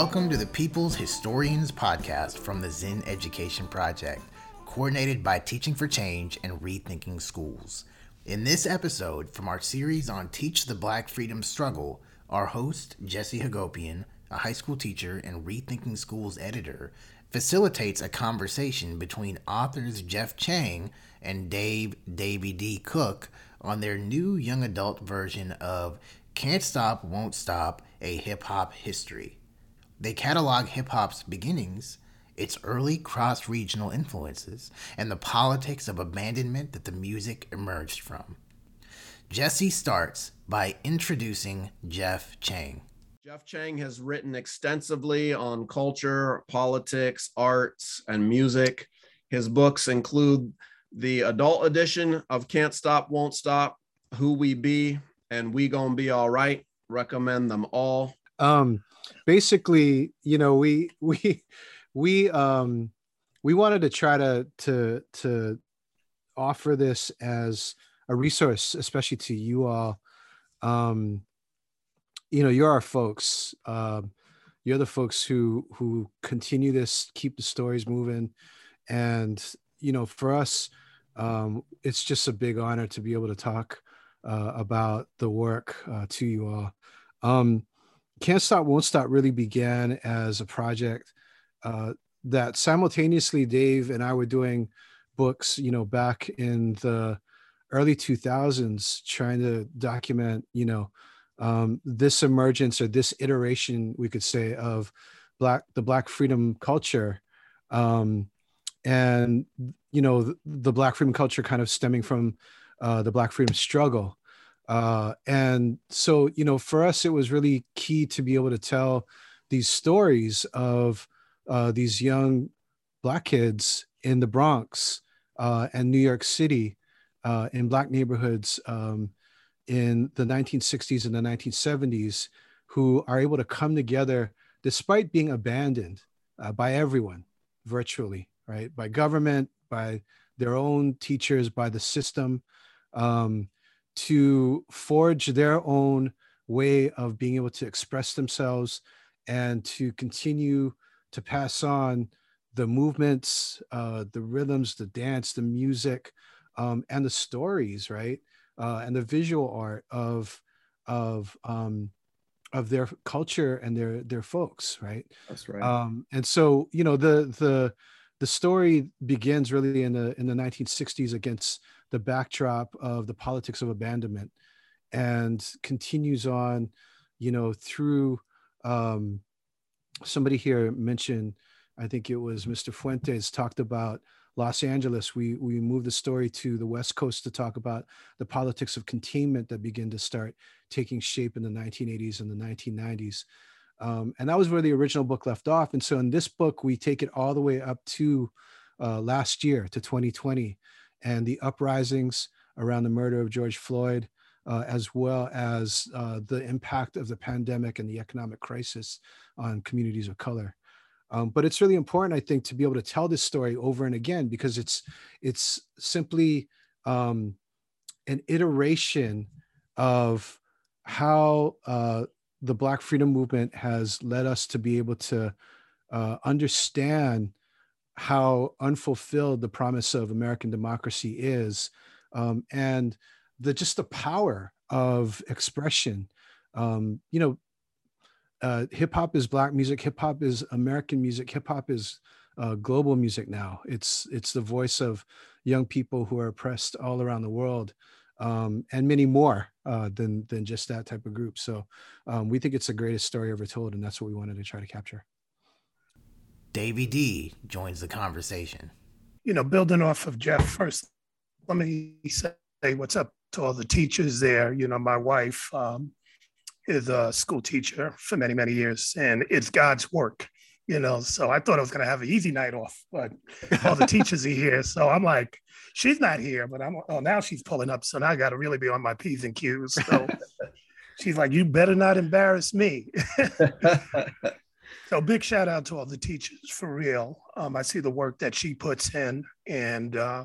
Welcome to the People's Historians Podcast from the Zinn Education Project, coordinated by Teaching for Change and Rethinking Schools. In this episode from our series on Teach the Black Freedom Struggle, our host, Jesse Hagopian, a high school teacher and Rethinking Schools editor, facilitates a conversation between authors Jeff Chang and Dave Davy D. Cook on their new young adult version of Can't Stop, Won't Stop, a hip hop history. They catalog hip hop's beginnings, its early cross regional influences, and the politics of abandonment that the music emerged from. Jesse starts by introducing Jeff Chang. Jeff Chang has written extensively on culture, politics, arts, and music. His books include the adult edition of Can't Stop, Won't Stop, Who We Be, and We Gonna Be All Right. Recommend them all. Um, basically, you know, we we we um we wanted to try to to to offer this as a resource, especially to you all. Um, you know, you're our folks. Um, you're the folks who who continue this, keep the stories moving, and you know, for us, um, it's just a big honor to be able to talk uh, about the work uh, to you all. Um, Can't Stop, Won't Stop really began as a project uh, that simultaneously Dave and I were doing books, you know, back in the early 2000s, trying to document, you know, um, this emergence or this iteration, we could say, of black the black freedom culture. Um, and you know the, the, black freedom culture kind of stemming from uh, the black freedom struggle uh, and so you know for us it was really key to be able to tell these stories of uh, these young black kids in the bronx uh, and new york city uh, in black neighborhoods um, in the 1960s and the 1970s who are able to come together despite being abandoned uh, by everyone virtually right? By government, by their own teachers, by the system, um, to forge their own way of being able to express themselves and to continue to pass on the movements, uh, the rhythms, the dance, the music, um, and the stories, right? Uh, and the visual art of of um, of their culture and their their folks, right? That's right. Um, and so you know the the the story begins really in the in the 1960s against the backdrop of the politics of abandonment and continues on you know through um, somebody here mentioned i think it was mr fuentes talked about los angeles. We we moved the story to the west coast to talk about the politics of containment that begin to start taking shape in the 1980s and the 1990s um, and that was where the original book left off. And so in this book, we take it all the way up to uh, last year to 2020 and the uprisings around the murder of George Floyd, uh, as well as uh, the impact of the pandemic and the economic crisis on communities of color. Um, but it's really important, I think, to be able to tell this story over and again because it's it's simply um, an iteration of how uh, the Black Freedom Movement has led us to be able to uh, understand how unfulfilled the promise of American democracy is, um, and the just the power of expression. Um, you know, uh, hip hop is black music. Hip hop is American music. Hip hop is uh, global music now. It's it's the voice of young people who are oppressed all around the world um, and many more uh, than than just that type of group. So um, we think it's the greatest story ever told, and that's what we wanted to try to capture. Davy D joins the conversation. You know, building off of Jeff first, let me say what's up to all the teachers there. You know, my wife um, is a school teacher for many many years, and it's God's work you know. So I thought I was gonna have an easy night off, but all the teachers are here. So I'm like, she's not here, but I'm oh now she's pulling up. So now I gotta really be on my P's and Q's. So she's like, you better not embarrass me. so big shout out to all the teachers for real. Um, I see the work that she puts in and uh,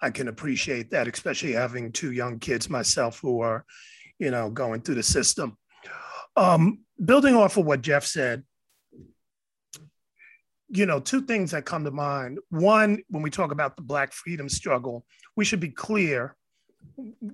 I can appreciate that, especially having two young kids myself who are, you know, going through the system. Um, building off of what Jeff said, you know, two things that come to mind. One, when we talk about the Black freedom struggle, we should be clear.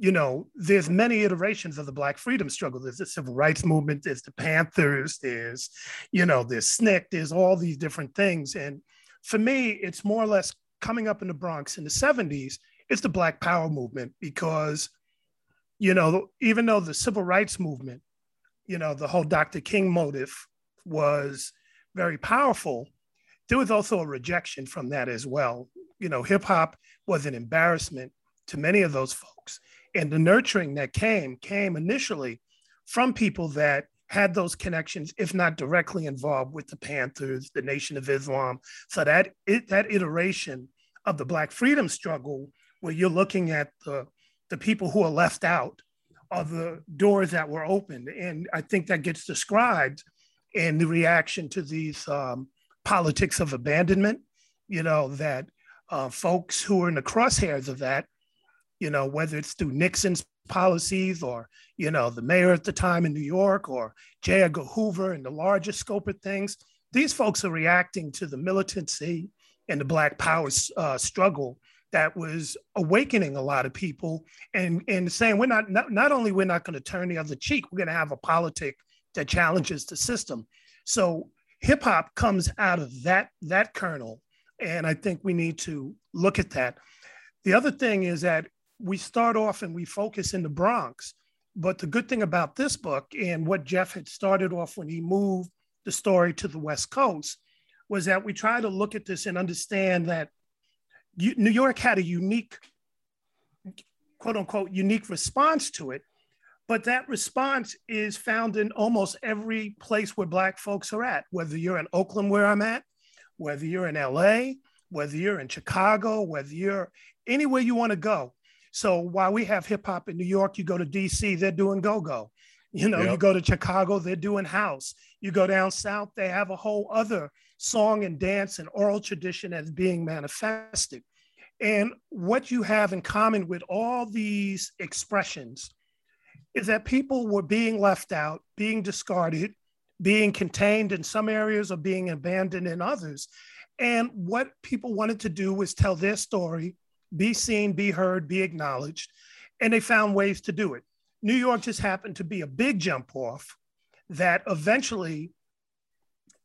You know, there's many iterations of the Black freedom struggle. There's the civil rights movement, there's the Panthers, there's, you know, there's SNCC, there's all these different things. And for me, it's more or less coming up in the Bronx in the 70s, it's the Black Power movement because, you know, even though the civil rights movement, you know, the whole Dr. King motive was very powerful, there was also a rejection from that as well. You know, hip hop was an embarrassment to many of those folks. And the nurturing that came, came initially from people that had those connections, if not directly involved with the Panthers, the Nation of Islam. So that it, that iteration of the Black freedom struggle, where you're looking at the the people who are left out, are the doors that were opened, and I think that gets described in the reaction to these um, politics of abandonment, you know, that uh, folks who are in the crosshairs of that, you know, whether it's through Nixon's policies or, you know, the mayor at the time in New York or J. Edgar Hoover and the larger scope of things, these folks are reacting to the militancy and the Black Power uh, struggle that was awakening a lot of people and, and saying we're not, not, not only we're not going to turn the other cheek, we're going to have a politic that challenges the system. So hip hop comes out of that that kernel, and I think we need to look at that. The other thing is that we start off and we focus in the Bronx, but the good thing about this book and what Jeff had started off when he moved the story to the West Coast was that we try to look at this and understand that New York had a unique, quote unquote, unique response to it but that response is found in almost every place where Black folks are at, whether you're in Oakland, where I'm at, whether you're in LA, whether you're in Chicago, whether you're anywhere you want to go. So while we have hip hop in New York, you go to DC, they're doing go go. You know, yep. you go to Chicago, they're doing house. You go down south, they have a whole other song and dance and oral tradition that's being manifested. And what you have in common with all these expressions is that people were being left out, being discarded, being contained in some areas or being abandoned in others. And what people wanted to do was tell their story, be seen, be heard, be acknowledged. And they found ways to do it. New York just happened to be a big jump off that eventually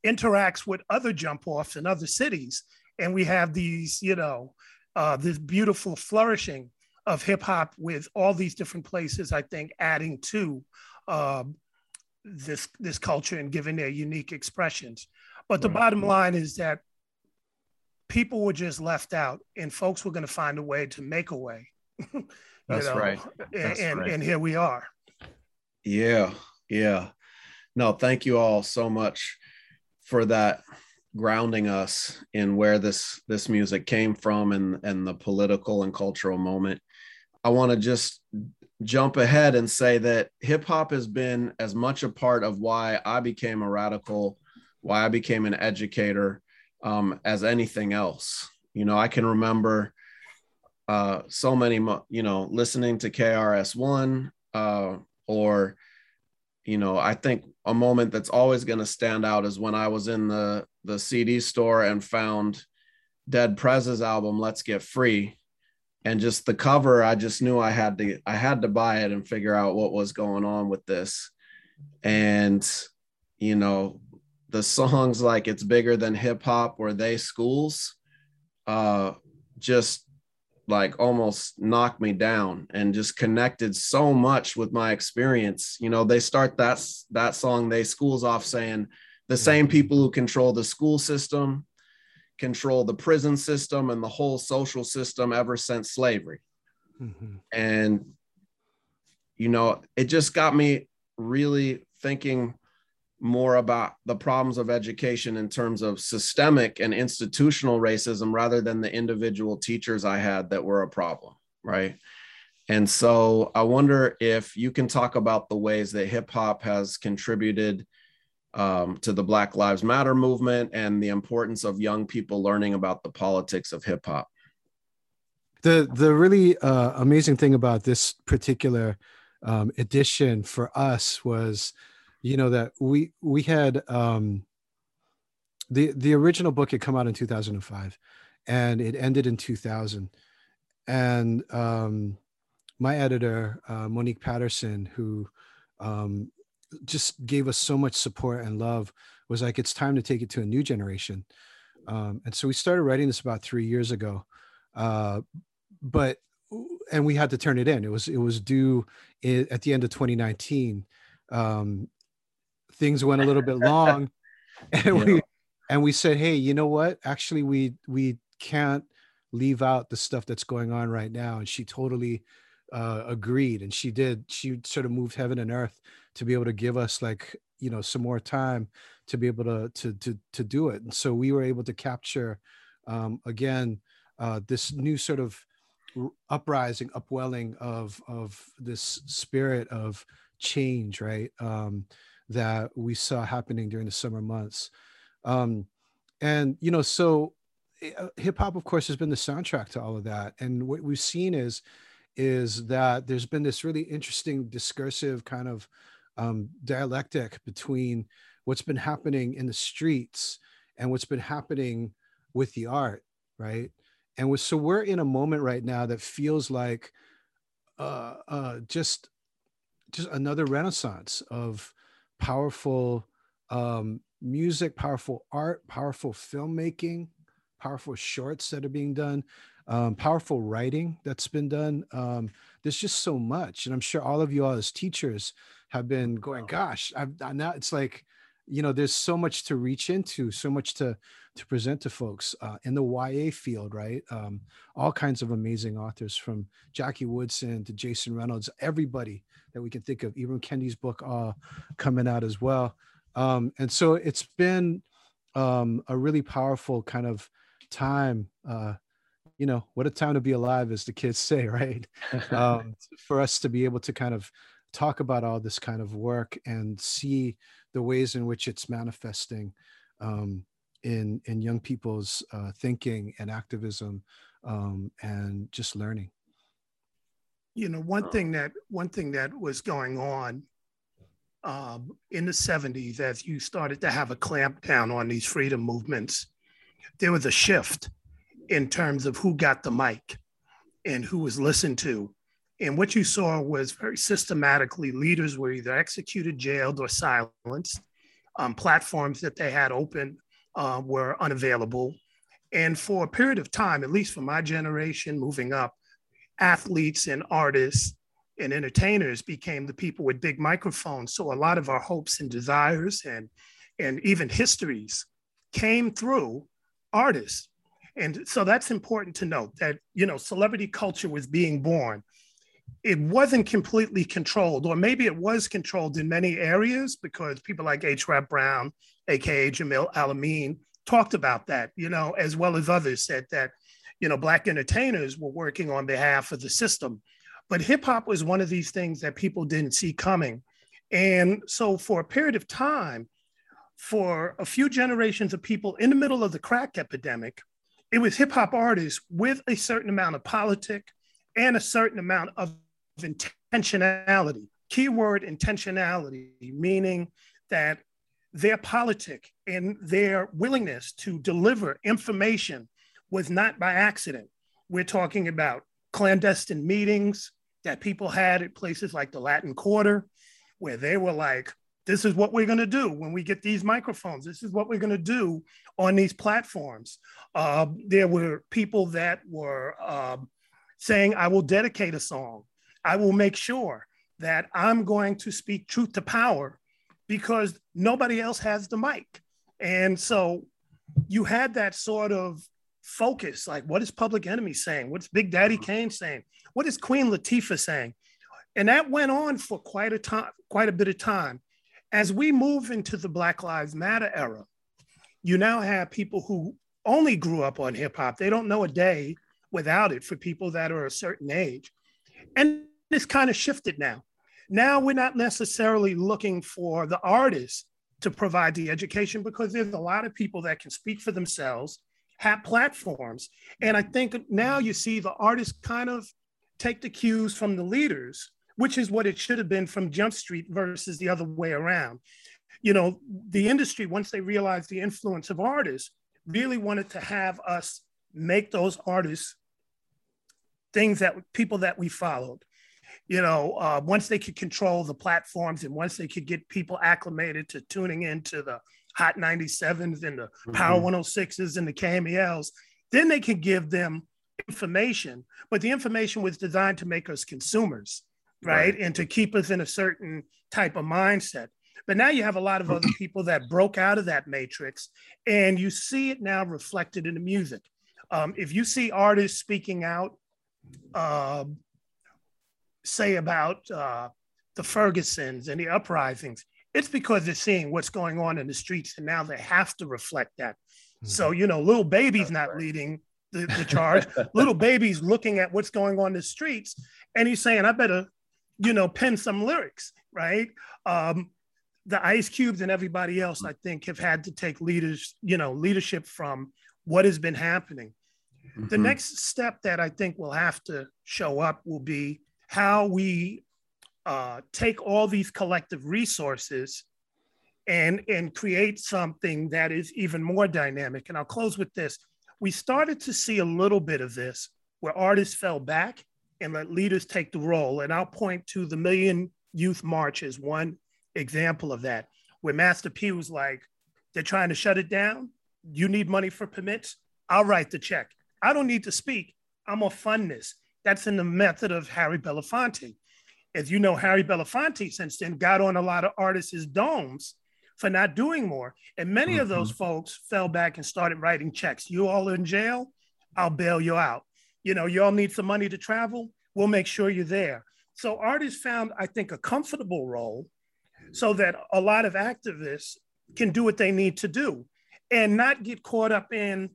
interacts with other jump offs in other cities. And we have these, you know, uh, this beautiful flourishing of hip hop with all these different places, I think, adding to um, this this culture and giving their unique expressions. But the right. bottom line is that people were just left out, and folks were going to find a way to make a way. That's know? right. That's and, right. and here we are. Yeah, yeah. No, thank you all so much for that grounding us in where this this music came from and and the political and cultural moment I want to just jump ahead and say that hip hop has been as much a part of why I became a radical, why I became an educator, um, as anything else. You know, I can remember uh, so many, you know, listening to KRS1 uh, or, you know, I think a moment that's always going to stand out is when I was in the the CD store and found Dead Prez's album Let's Get Free and just the cover i just knew i had to i had to buy it and figure out what was going on with this and you know the songs like it's bigger than hip hop or they schools uh just like almost knocked me down and just connected so much with my experience you know they start that that song they schools off saying the same people who control the school system control the prison system and the whole social system ever since slavery. Mm-hmm. And, you know, it just got me really thinking more about the problems of education in terms of systemic and institutional racism rather than the individual teachers I had that were a problem, right? And so I wonder if you can talk about the ways that hip hop has contributed um, to the Black Lives Matter movement and the importance of young people learning about the politics of hip hop. The the really uh, amazing thing about this particular um, edition for us was, you know, that we we had um, the the original book had come out in 2005 and it ended in 2000 and um, my editor uh, monique patterson who um, just gave us so much support and love was like it's time to take it to a new generation. Um, and so we started writing this about three years ago uh, but and we had to turn it in. It was it was due at the end of 2019 um, things went a little bit long and yeah. we and we said hey you know what? Actually we we can't leave out the stuff that's going on right now. And she totally uh, agreed and she did. She sort of moved heaven and earth to be able to give us like you know some more time to be able to to to, to do it. And so we were able to capture um, again uh, this new sort of uprising upwelling of of this spirit of change right? Um, that we saw happening during the summer months. Um, and you know so eh, uh, hip hop of course has been the soundtrack to all of that. And what we've seen is is that there's been this really interesting discursive kind of um, dialectic between what's been happening in the streets and what's been happening with the art right? And we're, so we're in a moment right now that feels like uh, uh, just just another renaissance of powerful um, music, powerful art, powerful filmmaking, powerful shorts that are being done, um, powerful writing that's been done. Um, there's just so much, and I'm sure all of you all as teachers have been going, "Gosh, I've now." It's like, you know, there's so much to reach into, so much to to present to folks uh, in the YA field, right? Um, all kinds of amazing authors from Jackie Woodson to Jason Reynolds, everybody that we can think of, even Kendi's book uh, coming out as well. Um, and so it's been um, a really powerful kind of time. Uh, you know, what a time to be alive, as the kids say, right? Um, for us to be able to kind of talk about all this kind of work and see the ways in which it's manifesting um, in in young people's uh, thinking and activism um, and just learning. You know, one thing that one thing that was going on um, in the 70s, as you started to have a clampdown on these freedom movements, there was a shift in terms of who got the mic and who was listened to. And what you saw was very systematically leaders were either executed, jailed, or silenced. Um, platforms that they had open uh, were unavailable. And for a period of time, at least for my generation moving up, athletes and artists and entertainers became the people with big microphones. So a lot of our hopes and desires and, and even histories came through artists. And so that's important to note that, you know, celebrity culture was being born. It wasn't completely controlled, or maybe it was controlled in many areas because people like H. Rap Brown, AKA Jamil Al-Amin, talked about that, you know, as well as others said that, you know, Black entertainers were working on behalf of the system but hip hop was one of these things that people didn't see coming. And so for a period of time, for a few generations of people in the middle of the crack epidemic, it was hip hop artists with a certain amount of politic and a certain amount of intentionality. Keyword intentionality, meaning that their politic and their willingness to deliver information was not by accident. We're talking about clandestine meetings, that people had at places like the Latin Quarter, where they were like, this is what we're going to do when we get these microphones. This is what we're going to do on these platforms. Uh, there were people that were uh, saying, I will dedicate a song. I will make sure that I'm going to speak truth to power because nobody else has the mic. And so you had that sort of focus like, what is Public Enemy saying? What's Big Daddy Kane saying? What is Queen Latifah saying? And that went on for quite a time, quite a bit of time. As we move into the Black Lives Matter era, you now have people who only grew up on hip hop. They don't know a day without it for people that are a certain age. And it's kind of shifted now. Now we're not necessarily looking for the artists to provide the education because there's a lot of people that can speak for themselves, have platforms. And I think now you see the artists kind of take the cues from the leaders, which is what it should have been from Jump Street versus the other way around. you know, the industry, once they realized the influence of artists, really wanted to have us make those artists things that people that we followed. You know, uh, once they could control the platforms and once they could get people acclimated to tuning into the Hot 97s and the mm-hmm. Power 106s and the KMELs, then they could give them information. But the information was designed to make us consumers, right? right? And to keep us in a certain type of mindset. But now you have a lot of other people that broke out of that matrix, and you see it now reflected in the music. Um, if you see artists speaking out, uh, say about uh, the Fergusons and the uprisings, it's because they're seeing what's going on in the streets, and now they have to reflect that. Mm-hmm. So you know, Lil Baby's not right. leading the, the charge. Lil Baby's looking at what's going on in the streets, and he's saying, "I better, you know, pen some lyrics." Right? Um, the Ice Cubes and everybody else, I think, have had to take leaders, you know, leadership from what has been happening. Mm-hmm. The next step that I think will have to show up will be how we uh, take all these collective resources and and create something that is even more dynamic. And I'll close with this: we started to see a little bit of this where artists fell back and let leaders take the role. And I'll point to the Million Youth March as one example of that, where Master P was like, they're trying to shut it down. You need money for permits? I'll write the check. I don't need to speak. I'm fund this. That's in the method of Harry Belafonte. As you know, Harry Belafonte since then got on a lot of artists' domes for not doing more. And many mm-hmm. of those mm-hmm. folks fell back and started writing checks. You all in jail, I'll bail you out. You know, you all need some money to travel, we'll make sure you're there. So artists found, I think, a comfortable role so that a lot of activists can do what they need to do and not get caught up in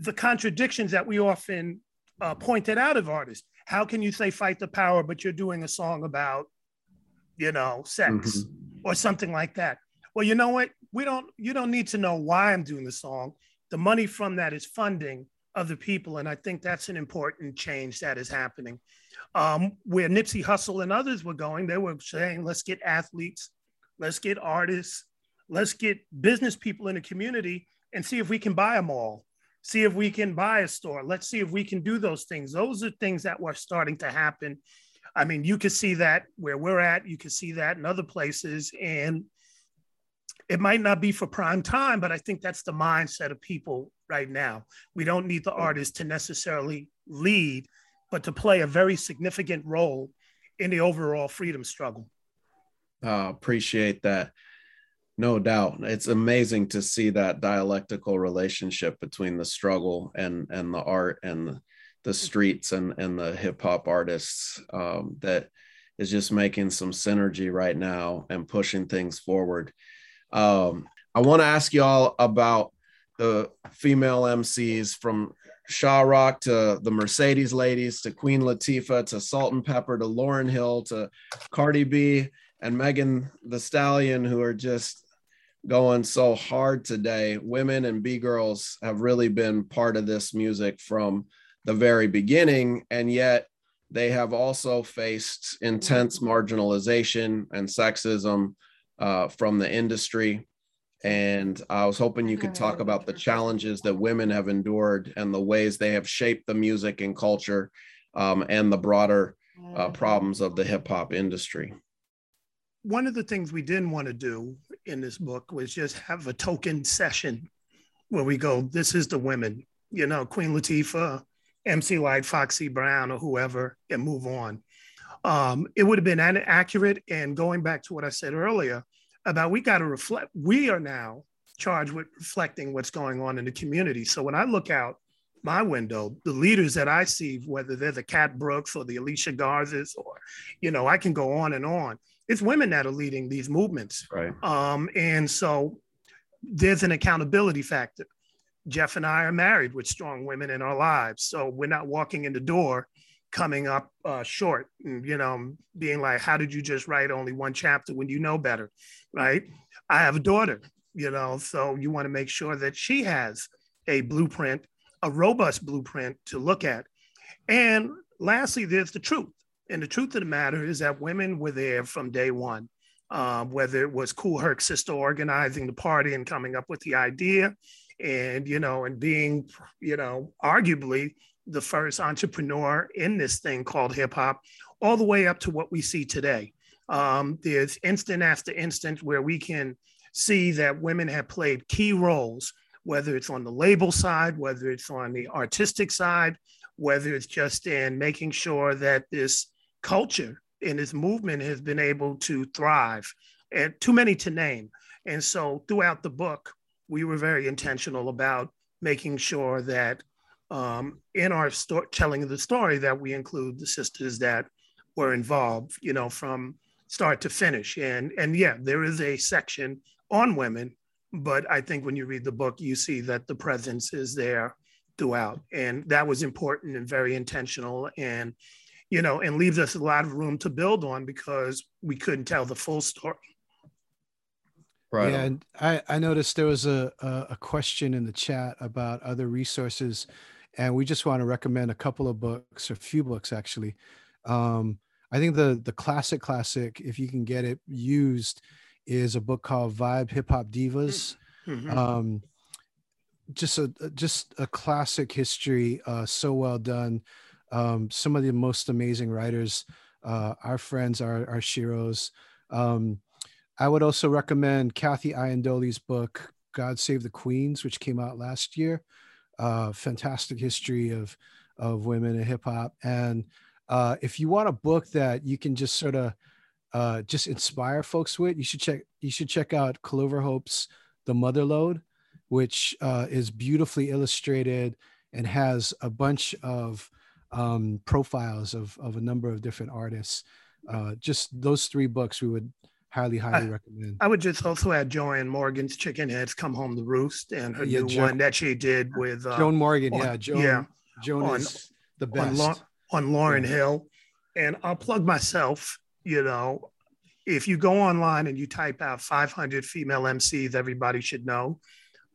the contradictions that we often uh, pointed out of artists. How can you say fight the power, but you're doing a song about, you know, sex mm-hmm. or something like that? Well, you know what? We don't. You don't need to know why I'm doing the song. The money from that is funding other people, and I think that's an important change that is happening. Um, where Nipsey Hussle and others were going, they were saying, let's get athletes, let's get artists, let's get business people in the community and see if we can buy them all. See if we can buy a store. Let's see if we can do those things. Those are things that were starting to happen. I mean, you can see that where we're at, you can see that in other places. And it might not be for prime time, but I think that's the mindset of people right now. We don't need the artist to necessarily lead but to play a very significant role in the overall freedom struggle. Uh, appreciate that. No doubt. It's amazing to see that dialectical relationship between the struggle and, and the art and the streets and, and the hip hop artists um, that is just making some synergy right now and pushing things forward. Um, I want to ask you all about the female MCs from Sha Rock to the Mercedes ladies to Queen Latifah to Salt-N-Pepa to Lauryn Hill to Cardi B and Megan Thee Stallion, who are just going so hard today. Women and B girls have really been part of this music from the very beginning, and yet they have also faced intense marginalization and sexism uh, from the industry. And I was hoping you could talk about the challenges that women have endured and the ways they have shaped the music and culture um, and the broader uh, mm-hmm. problems of the hip hop industry. One of the things we didn't want to do in this book was just have a token session where we go, this is the women, you know, Queen Latifah, MC Lyte, Foxy Brown, or whoever, and move on. Um, it would have been inaccurate. And going back to what I said earlier, about we got to reflect. We are now charged with reflecting what's going on in the community. So when I look out my window, the leaders that I see, whether they're the Cat Brooks or the Alicia Garzas, or you know, I can go on and on. It's women that are leading these movements, right? Um, and so there's an accountability factor. Jeff and I are married with strong women in our lives, so we're not walking in the door coming up uh, short and you know being like how did you just write only one chapter when you know better? Right? I have a daughter you know so you want to make sure that she has a blueprint a robust blueprint to look at. And lastly there's the truth and the truth of the matter is that women were there from day one um, whether it was Kool Herc sister organizing the party and coming up with the idea, and you know, and being, you know, arguably the first entrepreneur in this thing called hip hop, all the way up to what we see today. Um, there's instant after instant where we can see that women have played key roles, whether it's on the label side, whether it's on the artistic side, whether it's just in making sure that this culture and this movement has been able to thrive, and too many to name. And so throughout the book, we were very intentional about making sure that um, in our sto- telling of the story that we include the sisters that were involved, you know, from start to finish. And and yeah, there is a section on women, but I think when you read the book, you see that the presence is there throughout, and that was important and very intentional. And you know, and leaves us a lot of room to build on because we couldn't tell the full story. Right. Yeah, and I, I noticed there was a, a, a question in the chat about other resources, and we just want to recommend a couple of books, or a few books actually. Um, I think the the classic classic, if you can get it used, is a book called Vibe Hip Hop Divas. Mm-hmm. Um, just a just a classic history, uh, so well done um, some of the most amazing writers. Uh, our friends, our, our Shiros. Um, I would also recommend Kathy Iandoli's book, God Save the Queens, which came out last year. Uh, fantastic history of, of women in hip hop. And uh, if you want a book that you can just sort of uh, just inspire folks with, you should check you should check out Clover Hope's The Mother Lode, which uh, is beautifully illustrated and has a bunch of um, profiles of, of a number of different artists. Uh, just those three books we would highly, highly I, recommend. I would just also add Joanne Morgan's Chicken Heads Come Home to Roost and her yeah, new jo- one that she did with uh, Joan Morgan. On, yeah, Joan, yeah, Joan on, is the best. On, on Lauryn yeah. Hill. And I'll plug myself, you know, if you go online and you type out 500 female MCs, everybody should know.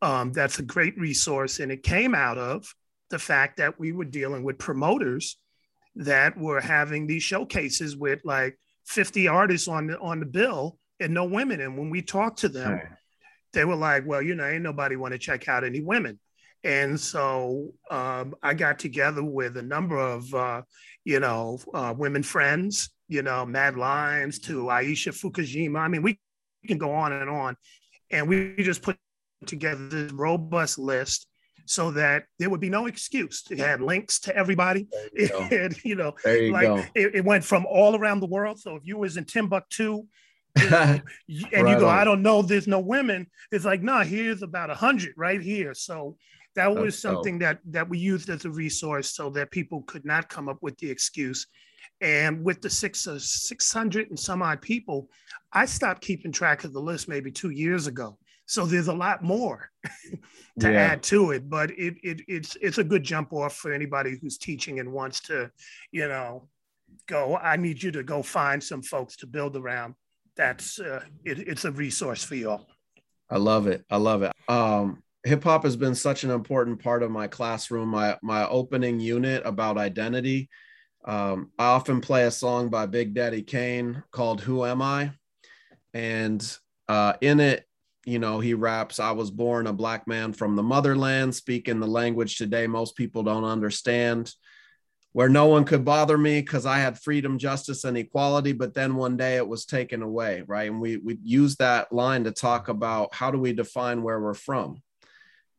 Um, that's a great resource. And it came out of the fact that we were dealing with promoters that were having these showcases with like 50 artists on the on the bill and no women. And when we talked to them, right. they were like, well, you know, ain't nobody want to check out any women. And so um, I got together with a number of, uh, you know, uh, women friends, you know, Mad Lions to Aisha Fukushima. I mean, we can go on and on. And we just put together this robust list so that there would be no excuse. It had links to everybody. You it you know, you like it, it, went from all around the world. So if you was in Timbuktu and right you go, on. I don't know, there's no women. It's like, no, nah, here's about a hundred right here. So that was something that that we used as a resource so that people could not come up with the excuse. And with the six uh, 600 and some odd people, I stopped keeping track of the list maybe two years ago. So there's a lot more to yeah. add to it, but it, it it's it's a good jump off for anybody who's teaching and wants to, you know, go. I need you to go find some folks to build around. That's uh, it, it's a resource for you all. I love it. I love it. Um, hip hop has been such an important part of my classroom. My my opening unit about identity. Um, I often play a song by Big Daddy Kane called "Who Am I," and uh, in it you know, he raps, I was born a black man from the motherland, speaking the language today most people don't understand, where no one could bother me because I had freedom, justice, and equality. But then one day it was taken away, right? And we, we use that line to talk about how do we define where we're from.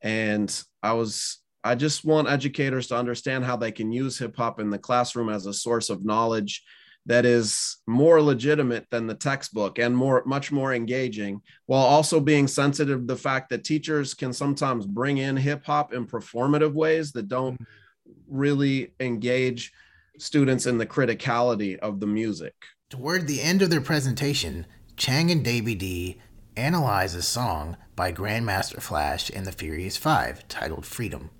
And I was, I just want educators to understand how they can use hip hop in the classroom as a source of knowledge that is more legitimate than the textbook and more much more engaging while also being sensitive to the fact that teachers can sometimes bring in hip hop in performative ways that don't mm-hmm. really engage students in the criticality of the music. Toward the end of their presentation, Chang and Davy D analyze a song by Grandmaster Flash and the Furious Five titled Freedom.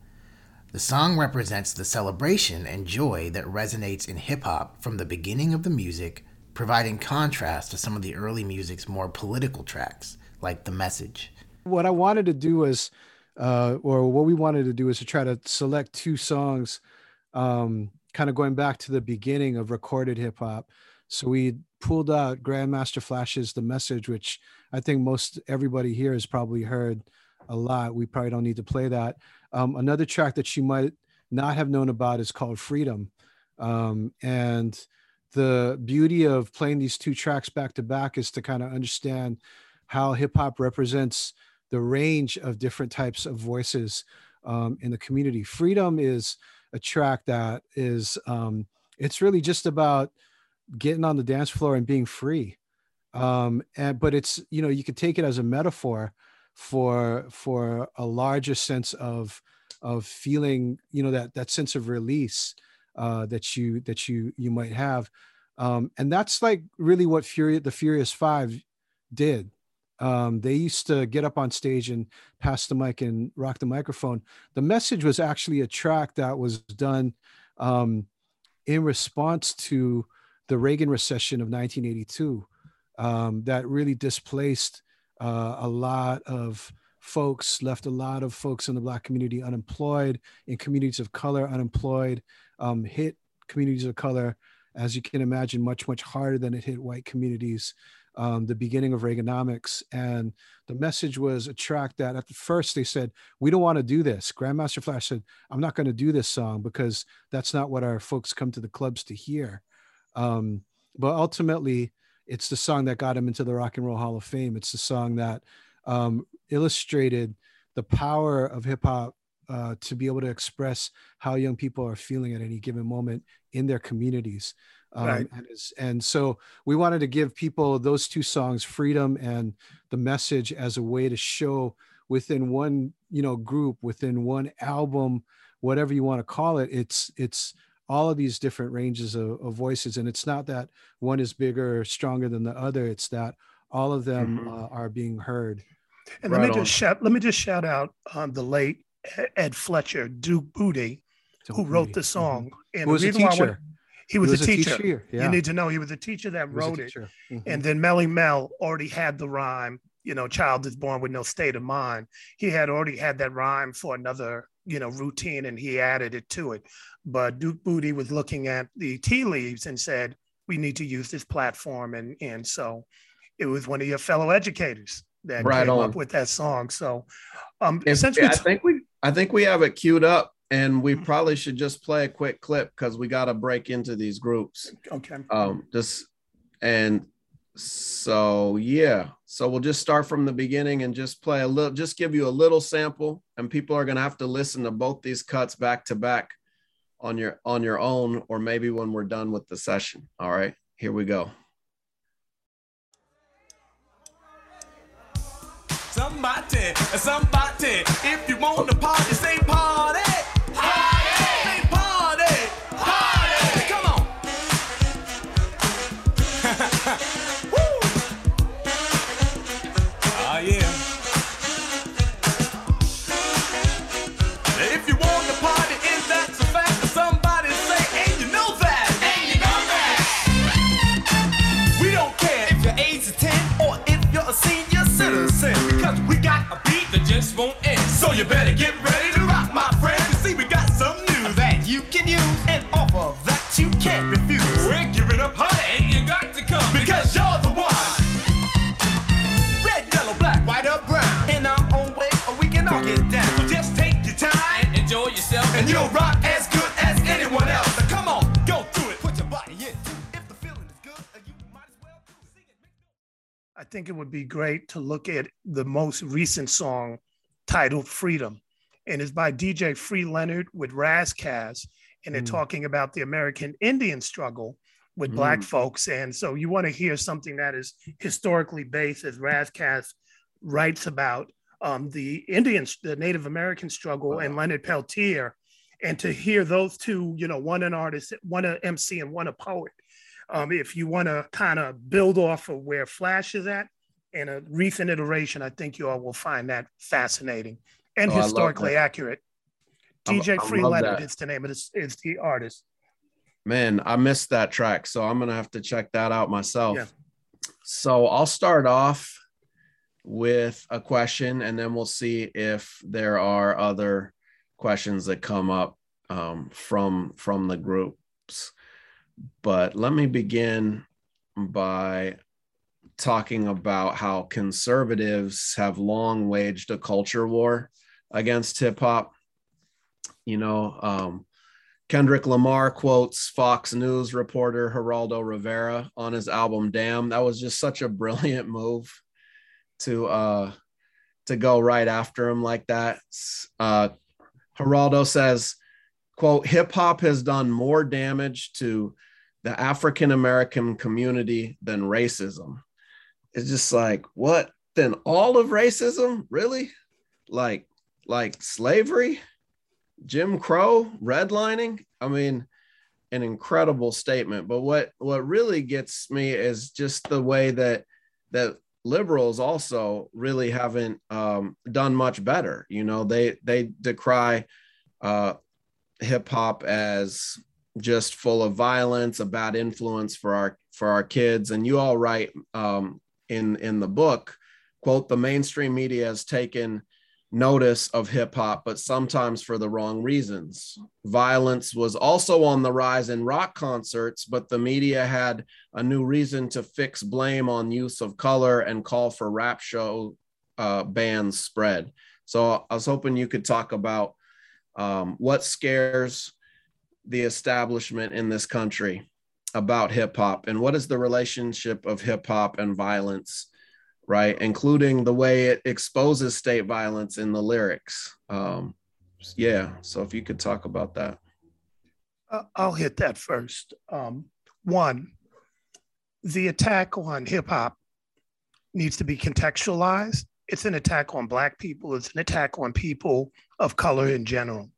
The song represents the celebration and joy that resonates in hip hop from the beginning of the music, providing contrast to some of the early music's more political tracks, like The Message. What I wanted to do was, uh, or what we wanted to do is to try to select two songs, um, kind of going back to the beginning of recorded hip hop. So we pulled out Grandmaster Flash's "The Message," which I think most everybody here has probably heard a lot. We probably don't need to play that. Um, another track that you might not have known about is called "Freedom," um, and the beauty of playing these two tracks back to back is to kind of understand how hip hop represents the range of different types of voices um, in the community. Freedom is a track that is um, it's really just about getting on the dance floor and being free. Um, and but it's you know you could take it as a metaphor for for a larger sense of of feeling you know that that sense of release uh, that you that you you might have, um, and that's like really what Fury the Furious Five did. Um, they used to get up on stage and pass the mic and rock the microphone. The message was actually a track that was done um, in response to the Reagan recession of 1982 um, that really displaced uh, a lot of folks, left a lot of folks in the Black community unemployed, in communities of color unemployed, um, hit communities of color, as you can imagine, much, much harder than it hit white communities. Um, the beginning of Reaganomics. And the message was a track that at the first they said, We don't want to do this. Grandmaster Flash said, I'm not going to do this song because that's not what our folks come to the clubs to hear. Um, but ultimately, it's the song that got him into the Rock and Roll Hall of Fame. It's the song that um, illustrated the power of hip hop uh, to be able to express how young people are feeling at any given moment in their communities. Um, right. and, and, so we wanted to give people those two songs, "Freedom" and "The Message," as a way to show within one, you know, group, within one album, whatever you want to call it. It's it's all of these different ranges of, of, voices and it's not that one is bigger or stronger than the other it's that all of them mm-hmm. uh, are being heard and right let me on. just shout let me just shout out um, the late ed fletcher duke bootee who wrote the song mm-hmm. and who was a teacher he was, was a, teacher, teacher. Yeah. you need to know he was a teacher that he wrote it mm-hmm. and then Melle Mel already had the rhyme you know child is born with no state of mind he had already had that rhyme for another you know routine and he added it to it. But duke bootee was looking at the tea leaves and said we need to use this platform. And and so it was one of your fellow educators that right came on. up with that song. So um we t- i think we i think we have it queued up and we mm-hmm. probably should just play a quick clip because we got to break into these groups. Okay. Um just and so yeah so we'll just start from the beginning and just play a little just give you a little sample and people are going to have to listen to both these cuts back to back on your on your own or maybe when we're done with the session. All right here we go. Somebody somebody if you want to party say party won't end. So you better get ready think it would be great to look at the most recent song titled Freedom. And it's by DJ Free Leonard with Ras And they're mm. talking about the American Indian struggle with mm. Black folks. And so you want to hear something that is historically based, as Ras writes about um, the Indian, the Native American struggle, wow. and Leonard Peltier. And to hear those two, you know, one an artist, one an MC, and one a poet. Um, if you want to kind of build off of where Flash is at, in a recent iteration, I think you all will find that fascinating and oh, historically accurate. DJ Free Leonard is the name of this is the artist. Man, I missed that track, so I'm gonna have to check that out myself. Yeah. So I'll start off with a question, and then we'll see if there are other questions that come up um, from from the groups. But let me begin by talking about how conservatives have long waged a culture war against hip hop. You know, um, Kendrick Lamar quotes Fox News reporter Geraldo Rivera on his album Damn. That was just such a brilliant move to uh to go right after him like that. Uh Geraldo says, quote, hip hop has done more damage to the African American community than racism. It's just like, what? Then all of racism? Really? Like, like slavery, Jim Crow, redlining? I mean, an incredible statement. But what what really gets me is just the way that that liberals also really haven't um, done much better. You know, they they decry uh, hip hop as just full of violence, a bad influence for our for our kids. And you all write um, in in the book, quote, the mainstream media has taken notice of hip hop, but sometimes for the wrong reasons. Violence was also on the rise in rock concerts, but the media had a new reason to fix blame on use of color and call for rap show uh, bans spread. So I was hoping you could talk about um, what scares the establishment in this country about hip hop and what is the relationship of hip hop and violence right? Including the way it exposes state violence in the lyrics. Um, yeah, so if you could talk about that. I'll hit that first. Um, one, the attack on hip hop needs to be contextualized. It's an attack on Black people, it's an attack on people of color in general.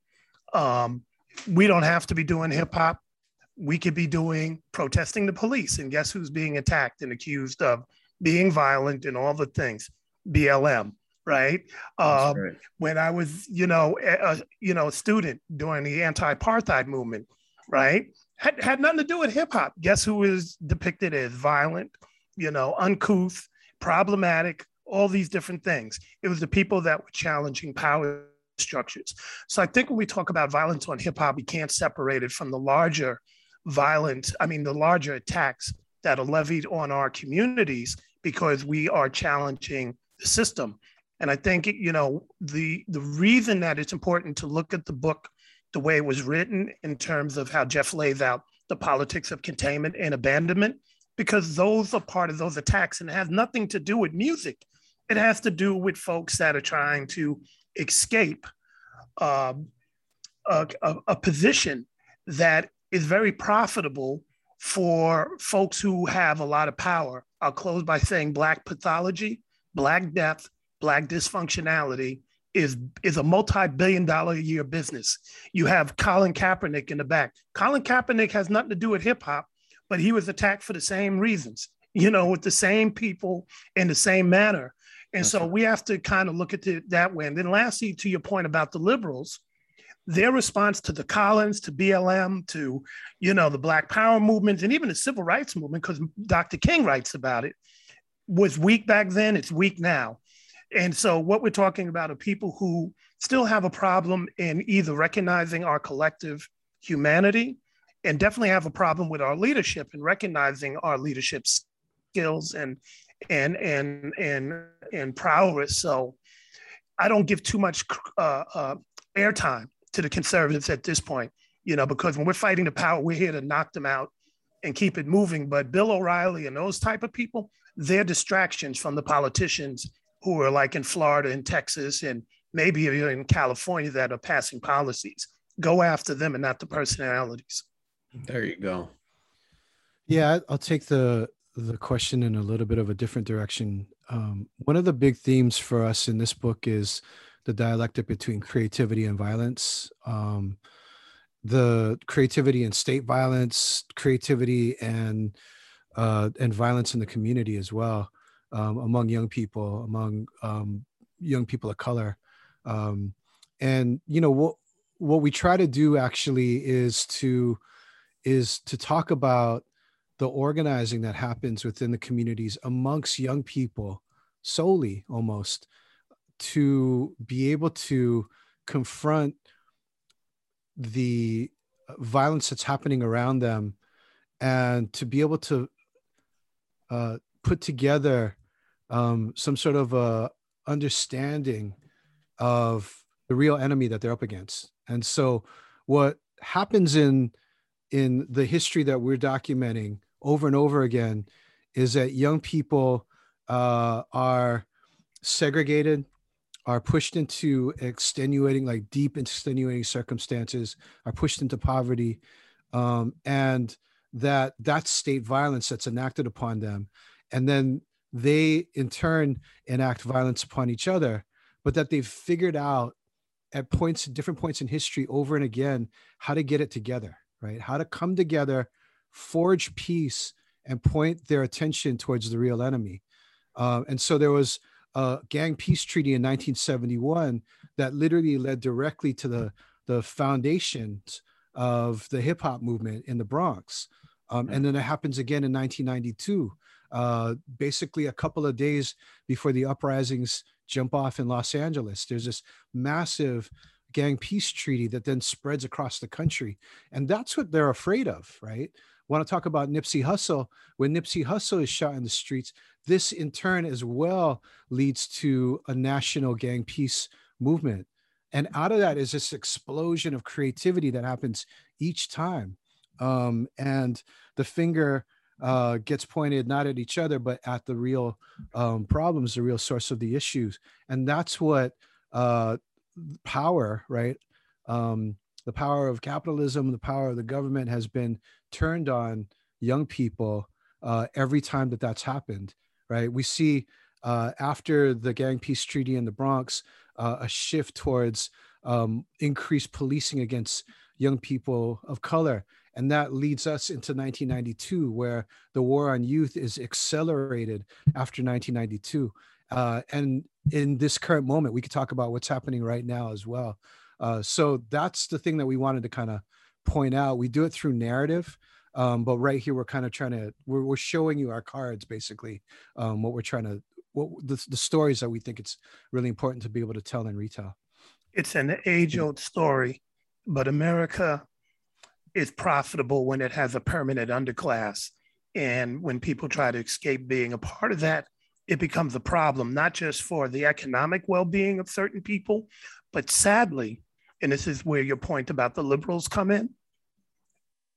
Um, we don't have to be doing hip hop. We could be doing protesting the police. And guess who's being attacked and accused of being violent and all the things, BLM, right? Um, right. When I was, you know, a, you know, a student during the anti-apartheid movement, right? Had, had nothing to do with hip hop. Guess who is depicted as violent, you know, uncouth, problematic, all these different things. It was the people that were challenging power structures. So I think when we talk about violence on hip hop, we can't separate it from the larger violence, I mean, the larger attacks that are levied on our communities because we are challenging the system. And I think you know the the reason that it's important to look at the book the way it was written in terms of how Jeff lays out the politics of containment and abandonment, because those are part of those attacks and it has nothing to do with music. It has to do with folks that are trying to escape uh, a, a, a position that is very profitable for folks who have a lot of power. I'll close by saying Black pathology, Black death, Black dysfunctionality is, is a multi billion dollar a year business. You have Colin Kaepernick in the back. Colin Kaepernick has nothing to do with hip hop, but he was attacked for the same reasons, you know, with the same people in the same manner. And so mm-hmm. we have to kind of look at it that way. And then, lastly, to your point about the liberals, their response to the Collins, to BLM, to you know the Black Power movement, and even the Civil Rights movement, because Dr. King writes about it, was weak back then. It's weak now, and so what we're talking about are people who still have a problem in either recognizing our collective humanity, and definitely have a problem with our leadership and recognizing our leadership skills and and and and and prowess. So I don't give too much uh, uh, airtime to the conservatives at this point, you know, because when we're fighting the power, we're here to knock them out and keep it moving. But Bill O'Reilly and those type of people, they're distractions from the politicians who are like in Florida and Texas and maybe even in California that are passing policies. Go after them and not the personalities. There you go. Yeah, I'll take the the question in a little bit of a different direction. Um, one of the big themes for us in this book is the dialectic between creativity and violence um, the creativity and state violence creativity and uh, and violence in the community as well um, among young people among um, young people of color um, and you know what what we try to do actually is to is to talk about the organizing that happens within the communities amongst young people solely almost to be able to confront the violence that's happening around them and to be able to uh, put together um, some sort of a understanding of the real enemy that they're up against. And so, what happens in in the history that we're documenting over and over again is that young people uh, are segregated, are pushed into extenuating, like deep extenuating circumstances, are pushed into poverty, um, and that that state violence that's enacted upon them, and then they in turn enact violence upon each other, but that they've figured out at points, different points in history, over and again, how to get it together, right? How to come together, forge peace, and point their attention towards the real enemy. Uh, and so there was a gang peace treaty in 1971 that literally led directly to the the foundations of the hip hop movement in the Bronx. Um, and then it happens again in 1992, uh, basically a couple of days before the uprisings jump off in Los Angeles. There's this massive gang peace treaty that then spreads across the country. And that's what they're afraid of, right? Want to talk about Nipsey Hussle? When Nipsey Hussle is shot in the streets, this in turn as well leads to a national gang peace movement. And out of that is this explosion of creativity that happens each time. Um, and the finger uh, gets pointed not at each other, but at the real um, problems, the real source of the issues. And that's what uh, power, right? Um, the power of capitalism, the power of the government has been turned on young people uh, every time that that's happened, right? We see uh, after the gang peace treaty in the Bronx, uh, a shift towards um, increased policing against young people of color. And that leads us into 1992, where the war on youth is accelerated after 1992. Uh, and in this current moment, we could talk about what's happening right now as well. Uh, so that's the thing that we wanted to kind of point out. We do it through narrative, um, but right here we're kind of trying to we're, we're showing you our cards basically, um, what we're trying to what the, the stories that we think it's really important to be able to tell and retell. It's an age-old story, but America is profitable when it has a permanent underclass. And when people try to escape being a part of that, it becomes a problem, not just for the economic well being of certain people, but sadly, and this is where your point about the liberals come in,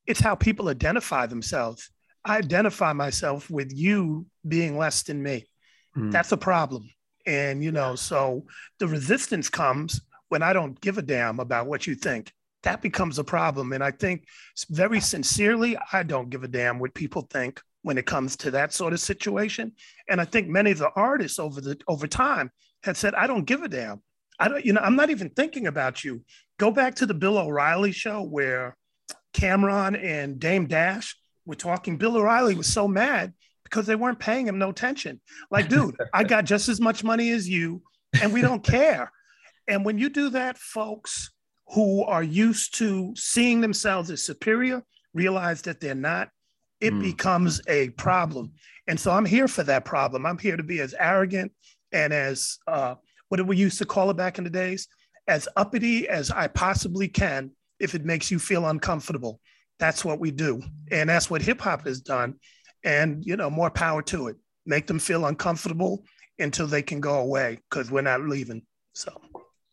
it's how people identify themselves. I identify myself with you being less than me. Mm. That's a problem. And, you know, so the resistance comes when I don't give a damn about what you think. That becomes a problem. And I think very sincerely, I don't give a damn what people think when it comes to that sort of situation. And I think many of the artists over the over time have said, I don't give a damn. I don't, you know, I'm not even thinking about you. Go back to the Bill O'Reilly show where Cam'ron and Dame Dash were talking. Bill O'Reilly was so mad because they weren't paying him no attention. Like, dude, I got just as much money as you, and we don't care. And when you do that, folks who are used to seeing themselves as superior realize that they're not, it mm. becomes a problem. And so I'm here for that problem. I'm here to be as arrogant and as uh, what did we used to call it back in the days? As uppity as I possibly can if it makes you feel uncomfortable. That's what we do. And that's what hip hop has done. And, you know, more power to it. Make them feel uncomfortable until they can go away because we're not leaving. So,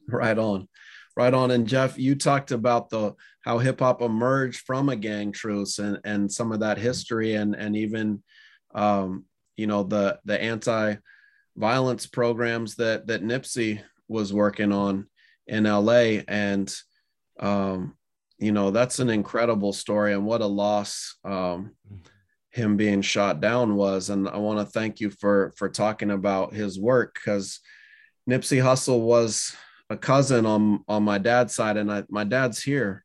right on. Right on. And Jeff, you talked about the how hip hop emerged from a gang truce and, and some of that history and, and even, um, you know, the, the anti violence programs that that Nipsey was working on in LA and um you know that's an incredible story and what a loss um him being shot down was. And I want to thank you for for talking about his work cuz Nipsey Hussle was a cousin on on my dad's side and I, my dad's here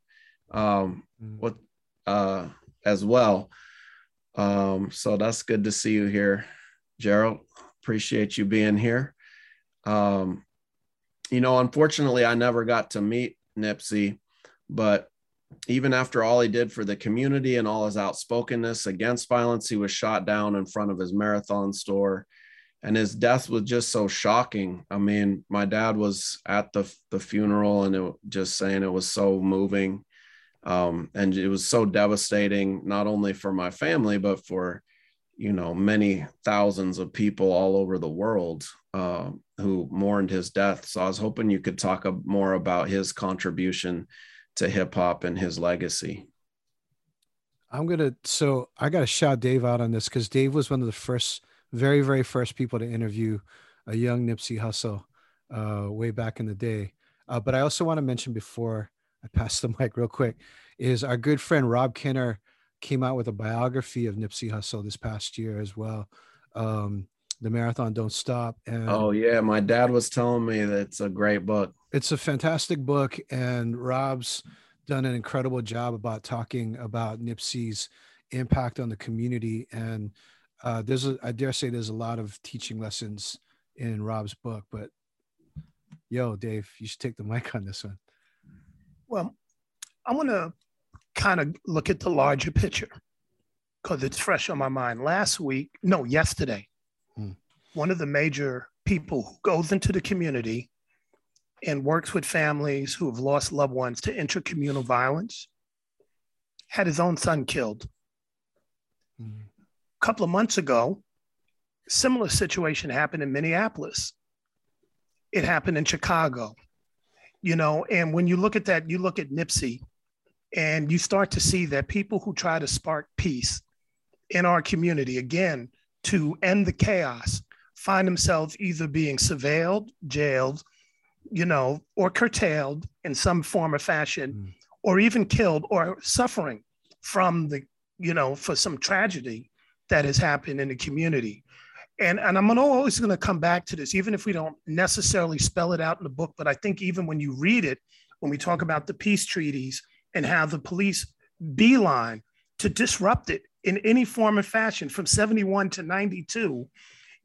um mm. what uh as well. Um so that's good to see you here Gerald Appreciate you being here. Um, you know, unfortunately, I never got to meet Nipsey, but even after all he did for the community and all his outspokenness against violence, he was shot down in front of his marathon store. And his death was just so shocking. I mean, my dad was at the, the funeral and it, just saying it was so moving. Um, and it was so devastating, not only for my family, but for you know many thousands of people all over the world uh, who mourned his death. So I was hoping you could talk more about his contribution to hip hop and his legacy. I'm gonna so I gotta shout Dave out on this because Dave was one of the first, very very first people to interview a young Nipsey Hussle uh, way back in the day. Uh, but I also want to mention before I pass the mic real quick is our good friend Rob Kenner came out with a biography of Nipsey Hussle this past year as well. Um, the marathon don't stop and oh yeah my dad was telling me that it's a great book it's a fantastic book and rob's done an incredible job about talking about nipsey's impact on the community and uh, there's a i dare say there's a lot of teaching lessons in rob's book but yo dave you should take the mic on this one well i want to kind of look at the larger picture because it's fresh on my mind. Last week, no, yesterday, hmm. one of the major people who goes into the community and works with families who have lost loved ones to intercommunal violence had his own son killed. Hmm. A couple of months ago, similar situation happened in Minneapolis. It happened in Chicago. You know, and when you look at that, you look at Nipsey and you start to see that people who try to spark peace in our community, again, to end the chaos, find themselves either being surveilled, jailed, you know, or curtailed in some form or fashion, mm. or even killed or suffering from the, you know, for some tragedy that has happened in the community. And, and I'm always going to come back to this, even if we don't necessarily spell it out in the book. But I think even when you read it, when we talk about the peace treaties and how the police beeline to disrupt it in any form or fashion from 71 to 92,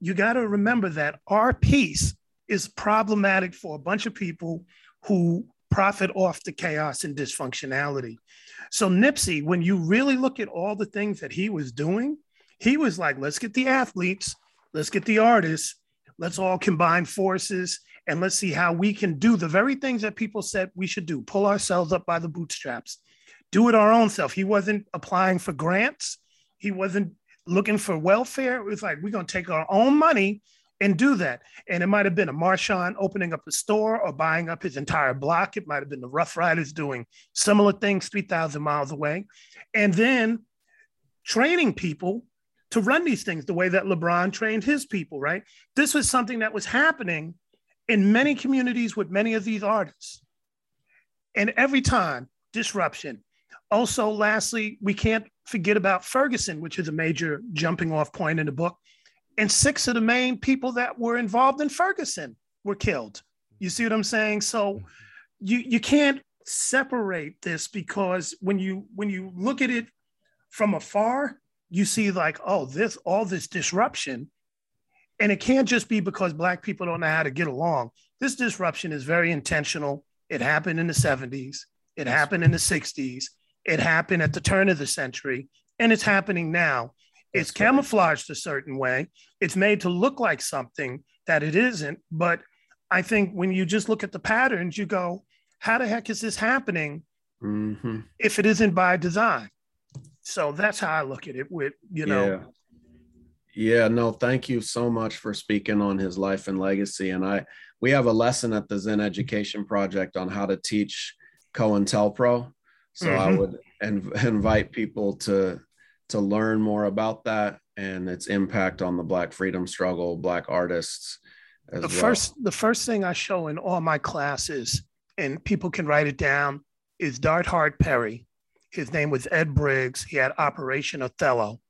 you got to remember that our peace is problematic for a bunch of people who profit off the chaos and dysfunctionality. So, Nipsey, when you really look at all the things that he was doing, he was like, let's get the athletes, let's get the artists, let's all combine forces and let's see how we can do the very things that people said we should do. Pull ourselves up by the bootstraps. Do it our own self. He wasn't applying for grants. He wasn't looking for welfare. It was like we're going to take our own money and do that. And it might have been a Marshawn opening up a store or buying up his entire block. It might have been the Ruff Ryders doing similar things 3000 miles away. And then training people to run these things the way that lebron trained his people right? This was something that was happening in many communities with many of these artists. And every time, disruption. Also, lastly, we can't forget about Ferguson, which is a major jumping off point in the book. And six of the main people that were involved in Ferguson were killed. You see what I'm saying? So mm-hmm. you you can't separate this because when you when you look at it from afar, you see like, oh, this all this disruption and it can't just be because Black people don't know how to get along. This disruption is very intentional. It happened in the 70s, it happened in the 60s, it happened at the turn of the century, and it's happening now. It's camouflaged a certain way. It's made to look like something that it isn't. But I think when you just look at the patterns, you go, how the heck is this happening mm-hmm. if it isn't by design? So that's how I look at it with, you know, yeah. Yeah, no, thank you so much for speaking on his life and legacy. And I, we have a lesson at the Zinn Education Project on how to teach COINTELPRO. So mm-hmm. I would inv- invite people to to learn more about that and its impact on the Black freedom struggle, Black artists. the well. first, the first thing I show in all my classes, and people can write it down, is Darthard Perry. His name was Ed Riggs. He had Operation Othello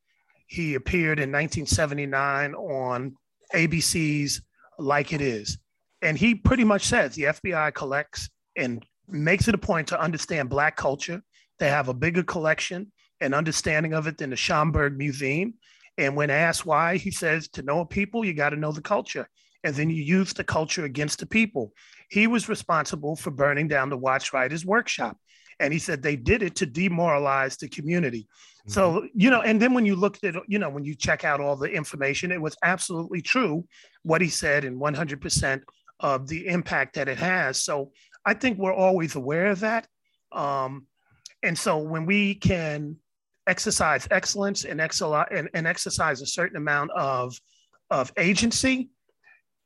he appeared in 1979 on ABC's Like It Is. And he pretty much says the FBI collects and makes it a point to understand Black culture. They have a bigger collection and understanding of it than the Schomburg Museum. And when asked why, he says, to know a people, you got to know the culture. And then you use the culture against the people. He was responsible for burning down the Watts Writers Workshop. And he said they did it to demoralize the community. So, mm-hmm. you know, and then when you looked at, you know, when you check out all the information, it was absolutely true what he said and 100% of the impact that it has. So I think we're always aware of that. Um, and so when we can exercise excellence and, excel- and, and exercise a certain amount of, of agency,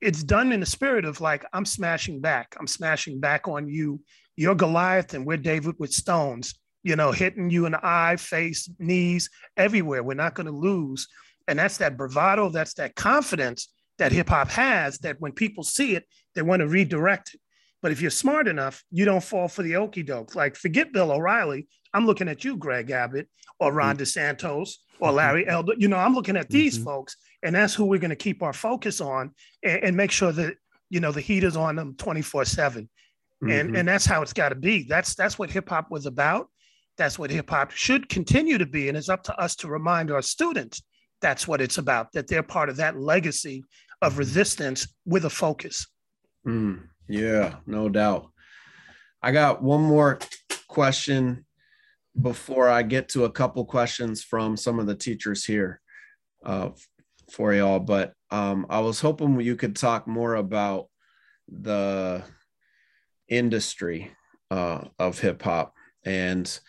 it's done in the spirit of like, I'm smashing back. I'm smashing back on you. You're Goliath and we're David with stones, you know, hitting you in the eye, face, knees, everywhere. We're not going to lose. And that's that bravado, that's that confidence that hip hop has that when people see it, they want to redirect it. But if you're smart enough, you don't fall for the okey doke. Like, forget Bill O'Reilly. I'm looking at you, Greg Abbott, or Ron mm-hmm. DeSantis, or Larry Elder. You know, I'm looking at these mm-hmm. folks, and that's who we're going to keep our focus on and, and, make sure that you know the heat is on them 24 7 mm-hmm. and and that's how it's got to be that's that's what hip-hop was about that's what hip-hop should continue to be and it's up to us to remind our students that's what it's about that they're part of that legacy of mm-hmm. resistance with a focus mm, yeah no doubt i got one more question before i get to a couple questions from some of the teachers here uh, for y'all but um, i was hoping you could talk more about the industry uh, of hip-hop and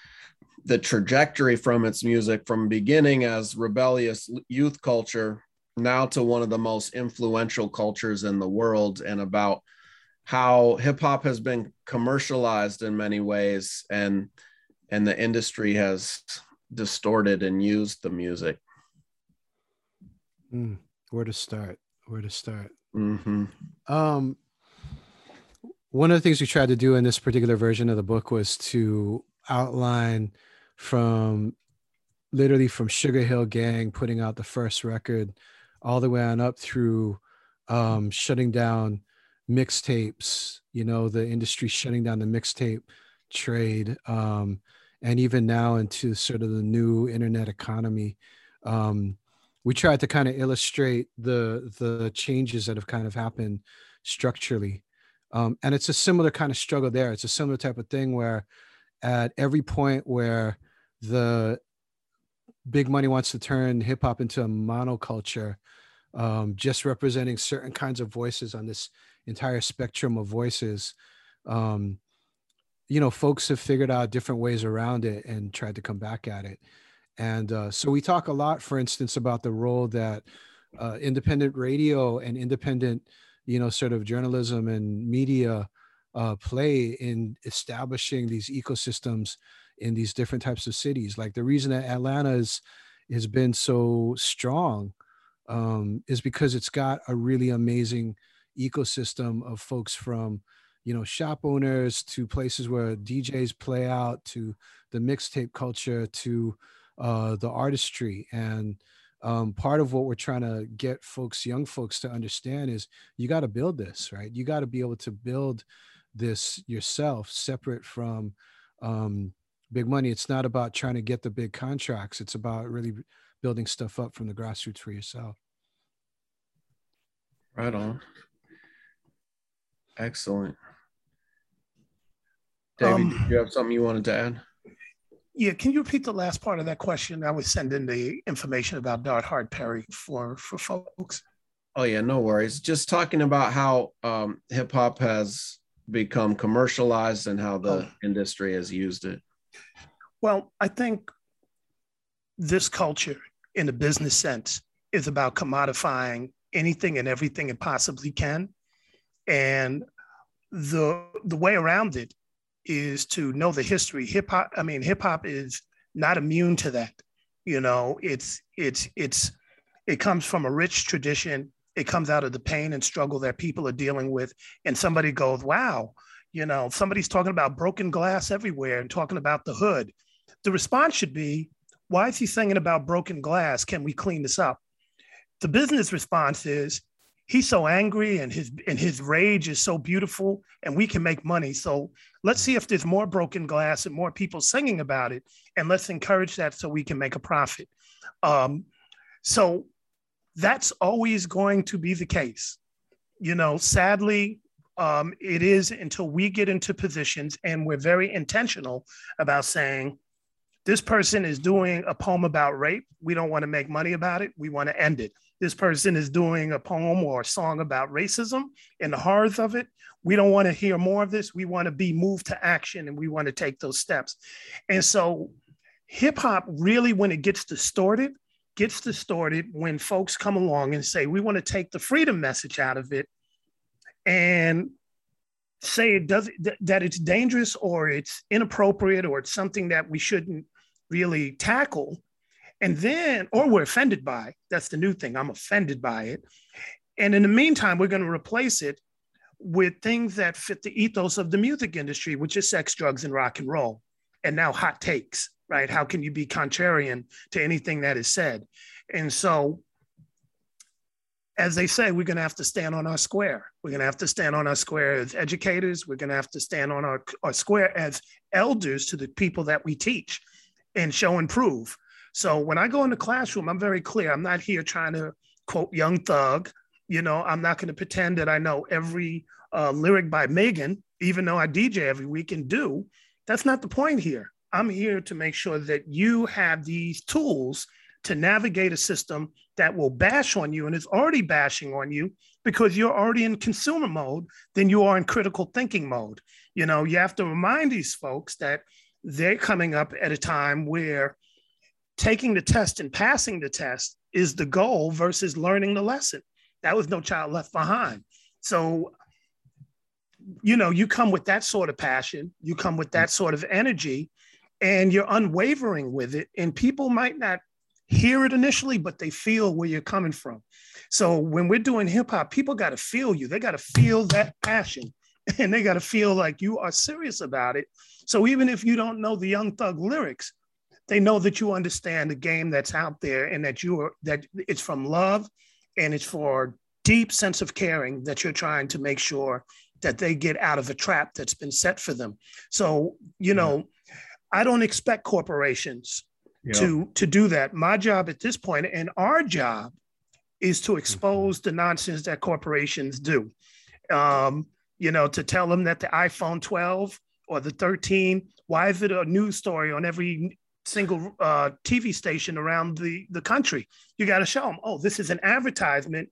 the trajectory from its music from beginning as rebellious youth culture now to one of the most influential cultures in the world and about how hip hop has been commercialized in many ways and and the industry has distorted and used the music. Mm, where to start? Where to start? Mm-hmm. um one of the things we tried to do in this particular version of the book was to outline from literally from Sugar Hill Gang putting out the first record all the way on up through um, shutting down mixtapes, you know, the industry shutting down the mixtape trade, um, and even now into sort of the new internet economy. Um, we tried to kind of illustrate the the changes that have kind of happened structurally, um, and it's a similar kind of struggle there. It's a similar type of thing where at every point where the big money wants to turn hip hop into a monoculture, um, just representing certain kinds of voices on this entire spectrum of voices. Um, you know, folks have figured out different ways around it and tried to come back at it. And uh, so we talk a lot, for instance, about the role that uh, independent radio and independent, you know, sort of journalism and media uh, play in establishing these ecosystems in these different types of cities. Like the reason that Atlanta is, has been so strong um, is because it's got a really amazing ecosystem of folks from, you know, shop owners to places where DJs play out to the mixtape culture to uh, the artistry. And um, part of what we're trying to get folks, young folks, to understand is you got to build this, right? You got to be able to build this yourself, separate from um, big money. It's not about trying to get the big contracts. It's about really building stuff up from the grassroots for yourself. Right on. Excellent. David, um, do you have something you wanted to add? Yeah, can you repeat the last part of that question? I was sending the information about Darthard Perry for for folks. Oh yeah, no worries. Just talking about how um, hip hop has become commercialized and how the oh. industry has used it. Well, I think this culture, in a business sense, is about commodifying anything and everything it possibly can. And the the way around it is to know the history. Hip hop, I mean, hip hop is not immune to that. You know, it's it's it's it comes from a rich tradition. It comes out of the pain and struggle that people are dealing with. And somebody goes, wow, you know, somebody's talking about broken glass everywhere and talking about the hood the response should be, why is he singing about broken glass? Can we clean this up? The business response is, he's so angry and his and his rage is so beautiful and we can make money so let's see if there's more broken glass and more people singing about it and let's encourage that so we can make a profit um, so that's always going to be the case you know sadly um, it is until we get into positions and we're very intentional about saying this person is doing a poem about rape. We don't want to make money about it. We want to end it. This person is doing a poem or a song about racism and the horrors of it. We don't want to hear more of this. We want to be moved to action and we want to take those steps. And so hip hop really, when it gets distorted, gets distorted when folks come along and say, we want to take the freedom message out of it and say it does that it's dangerous or it's inappropriate or it's something that we shouldn't really tackle. And then or we're offended by that's the new thing i'm offended by it. And in the meantime we're going to replace it with things that fit the ethos of the music industry which is sex drugs and rock and roll. And now hot takes right? How can you be contrarian to anything that is said? And so as they say, we're going to have to stand on our square. We're going to have to stand on our square as educators. We're going to have to stand on our, our square as elders to the people that we teach and show and prove. So when I go in the classroom, I'm very clear. I'm not here trying to quote Young Thug. You know, I'm not going to pretend that I know every uh, lyric by Megan, even though I DJ every week and do. That's not the point here. I'm here to make sure that you have these tools to navigate a system that will bash on you and is already bashing on you because you're already in consumer mode than you are in critical thinking mode. You know, you have to remind these folks that they're coming up at a time where taking the test and passing the test is the goal versus learning the lesson. That was no child left behind. So, you know, you come with that sort of passion, you come with that sort of energy, and you're unwavering with it. And people might not hear it initially, but they feel where you're coming from. So when we're doing hip hop, people got to feel you. They got to feel that passion and they got to feel like you are serious about it. So even if you don't know the Young Thug lyrics, they know that you understand the game that's out there and that you are that it's from love and it's for deep sense of caring that you're trying to make sure that they get out of a trap that's been set for them. So, you know, I don't expect corporations yeah. to to do that. My job at this point, and our job, is to expose mm-hmm. the nonsense that corporations do. Um, you know, to tell them that the iPhone 12 or the 13, why is it a news story on every single uh, TV station around the, the country? You got to show them, oh, this is an advertisement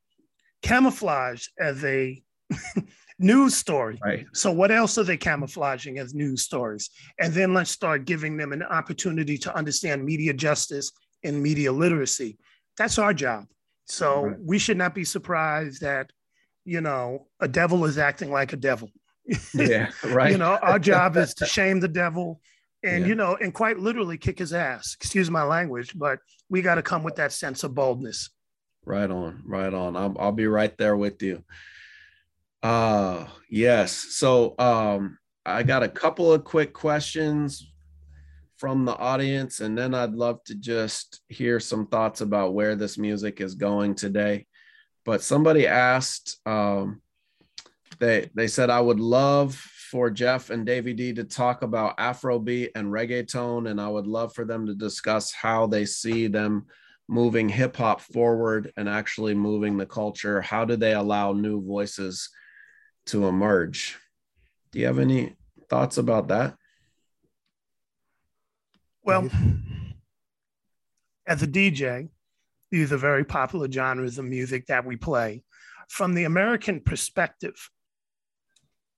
camouflaged as a news story. Right. So what else are they camouflaging as news stories? And then let's start giving them an opportunity to understand media justice and media literacy. That's our job. So right. we should not be surprised that, you know, a devil is acting like a devil. Yeah, right. you know, our job is to shame the devil and, yeah. you know, and quite literally kick his ass. Excuse my language, but we got to come with that sense of boldness. Right on, right on. I'll, I'll be right there with you. Uh yes. So um I got a couple of quick questions from the audience and then I'd love to just hear some thoughts about where this music is going today. But somebody asked um they they said I would love for Jeff and Davy D to talk about Afrobeat and reggaeton and I would love for them to discuss how they see them moving hip hop forward and actually moving the culture. How do they allow new voices to emerge. Do you have any thoughts about that? Well, as a DJ, these are very popular genres of music that we play. From the American perspective,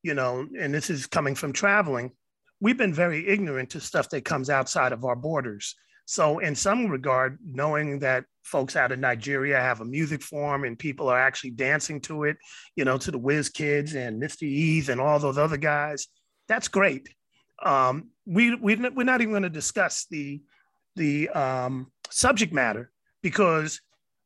you know, and this is coming from traveling, we've been very ignorant to stuff that comes outside of our borders. So, in some regard, knowing that folks out of Nigeria have a music form and people are actually dancing to it, you know, to the Wizkids and Mr. Eazi and all those other guys, that's great. Um, we, we, we're not even going to discuss the, the um, subject matter because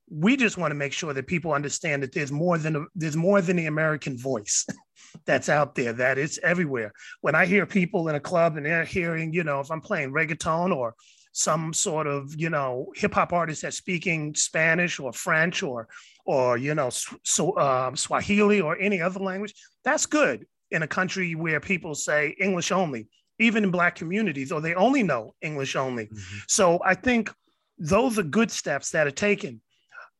we just want to make sure that people understand that there's more than a, there's more than the American voice that's out there. That it's everywhere. When I hear people in a club and they're hearing, you know, if I'm playing reggaeton or some sort of you know hip hop artist that's speaking Spanish or French or or you know so um, Swahili or any other language, that's good in a country where people say English only, even in black communities, or they only know English only. Mm-hmm. So I think those are good steps that are taken.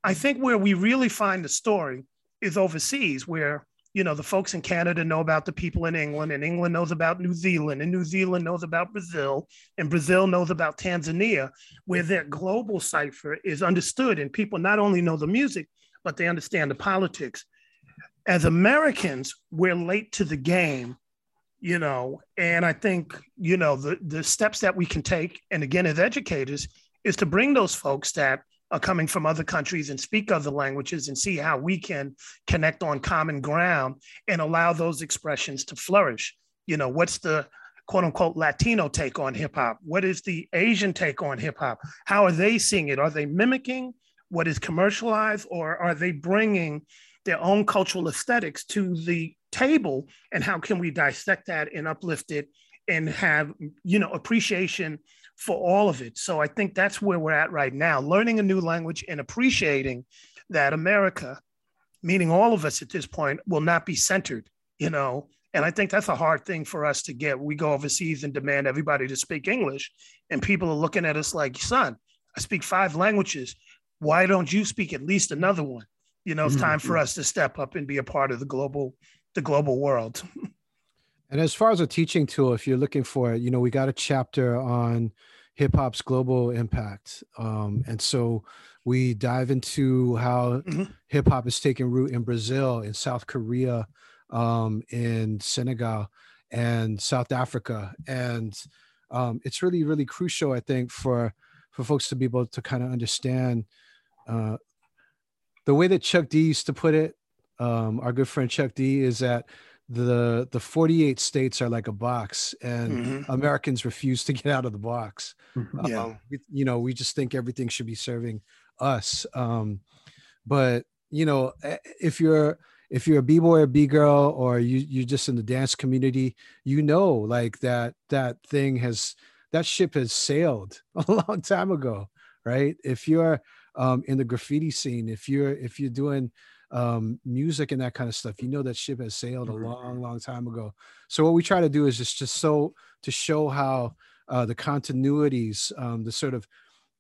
I think where we really find the story is overseas, where you know, the folks in Canada know about the people in England, and England knows about New Zealand, and New Zealand knows about Brazil, and Brazil knows about Tanzania, where their global cipher is understood, and people not only know the music, but they understand the politics. As Americans, we're late to the game, you know and i think you know the the steps that we can take and again as educators is to bring those folks that are coming from other countries and speak other languages and see how we can connect on common ground and allow those expressions to flourish. You know what's the quote unquote latino take on hip hop? What is the asian take on hip hop? How are they seeing it? Are they mimicking what is commercialized or are they bringing their own cultural aesthetics to the table? And how can we dissect that and uplift it and have you know appreciation for all of it. So i think that's where we're at right now learning a new language and appreciating that america meaning all of us at this point will not be centered you know? And i think that's a hard thing for us to get. We go overseas and demand everybody to speak english and people are looking at us like son i speak five languages. Why don't you speak at least another one? You know it's time for mm-hmm. us to step up and be a part of the global the global world. And as far as a teaching tool, if you're looking for it, you know, we got a chapter on hip hop's global impact. Um, and so we dive into how mm-hmm. hip hop is taking root in Brazil, in South Korea, um, in Senegal, and South Africa. And um, it's really, really crucial, I think, for for folks to be able to kind of understand uh, the way that Chuck D used to put it um, our good friend Chuck D, is that the the 48 states are like a box and mm-hmm. Americans refuse to get out of the box. Mm-hmm. Yeah. Um, you know, we just think everything should be serving us. Um, but you know, if you're if you're a b-boy or b-girl or you you're just in the dance community, you know like that that thing has that ship has sailed a long time ago, right? If you're um, in the graffiti scene, if you're if you're doing um, music and that kind of stuff. You know that ship has sailed a mm-hmm. long, long time ago. So what we try to do is just just so to show how uh, the continuities, um, the sort of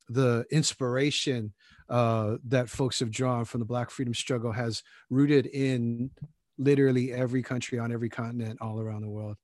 the inspiration uh, that folks have drawn from the Black freedom struggle has rooted in literally every country on every continent all around the world.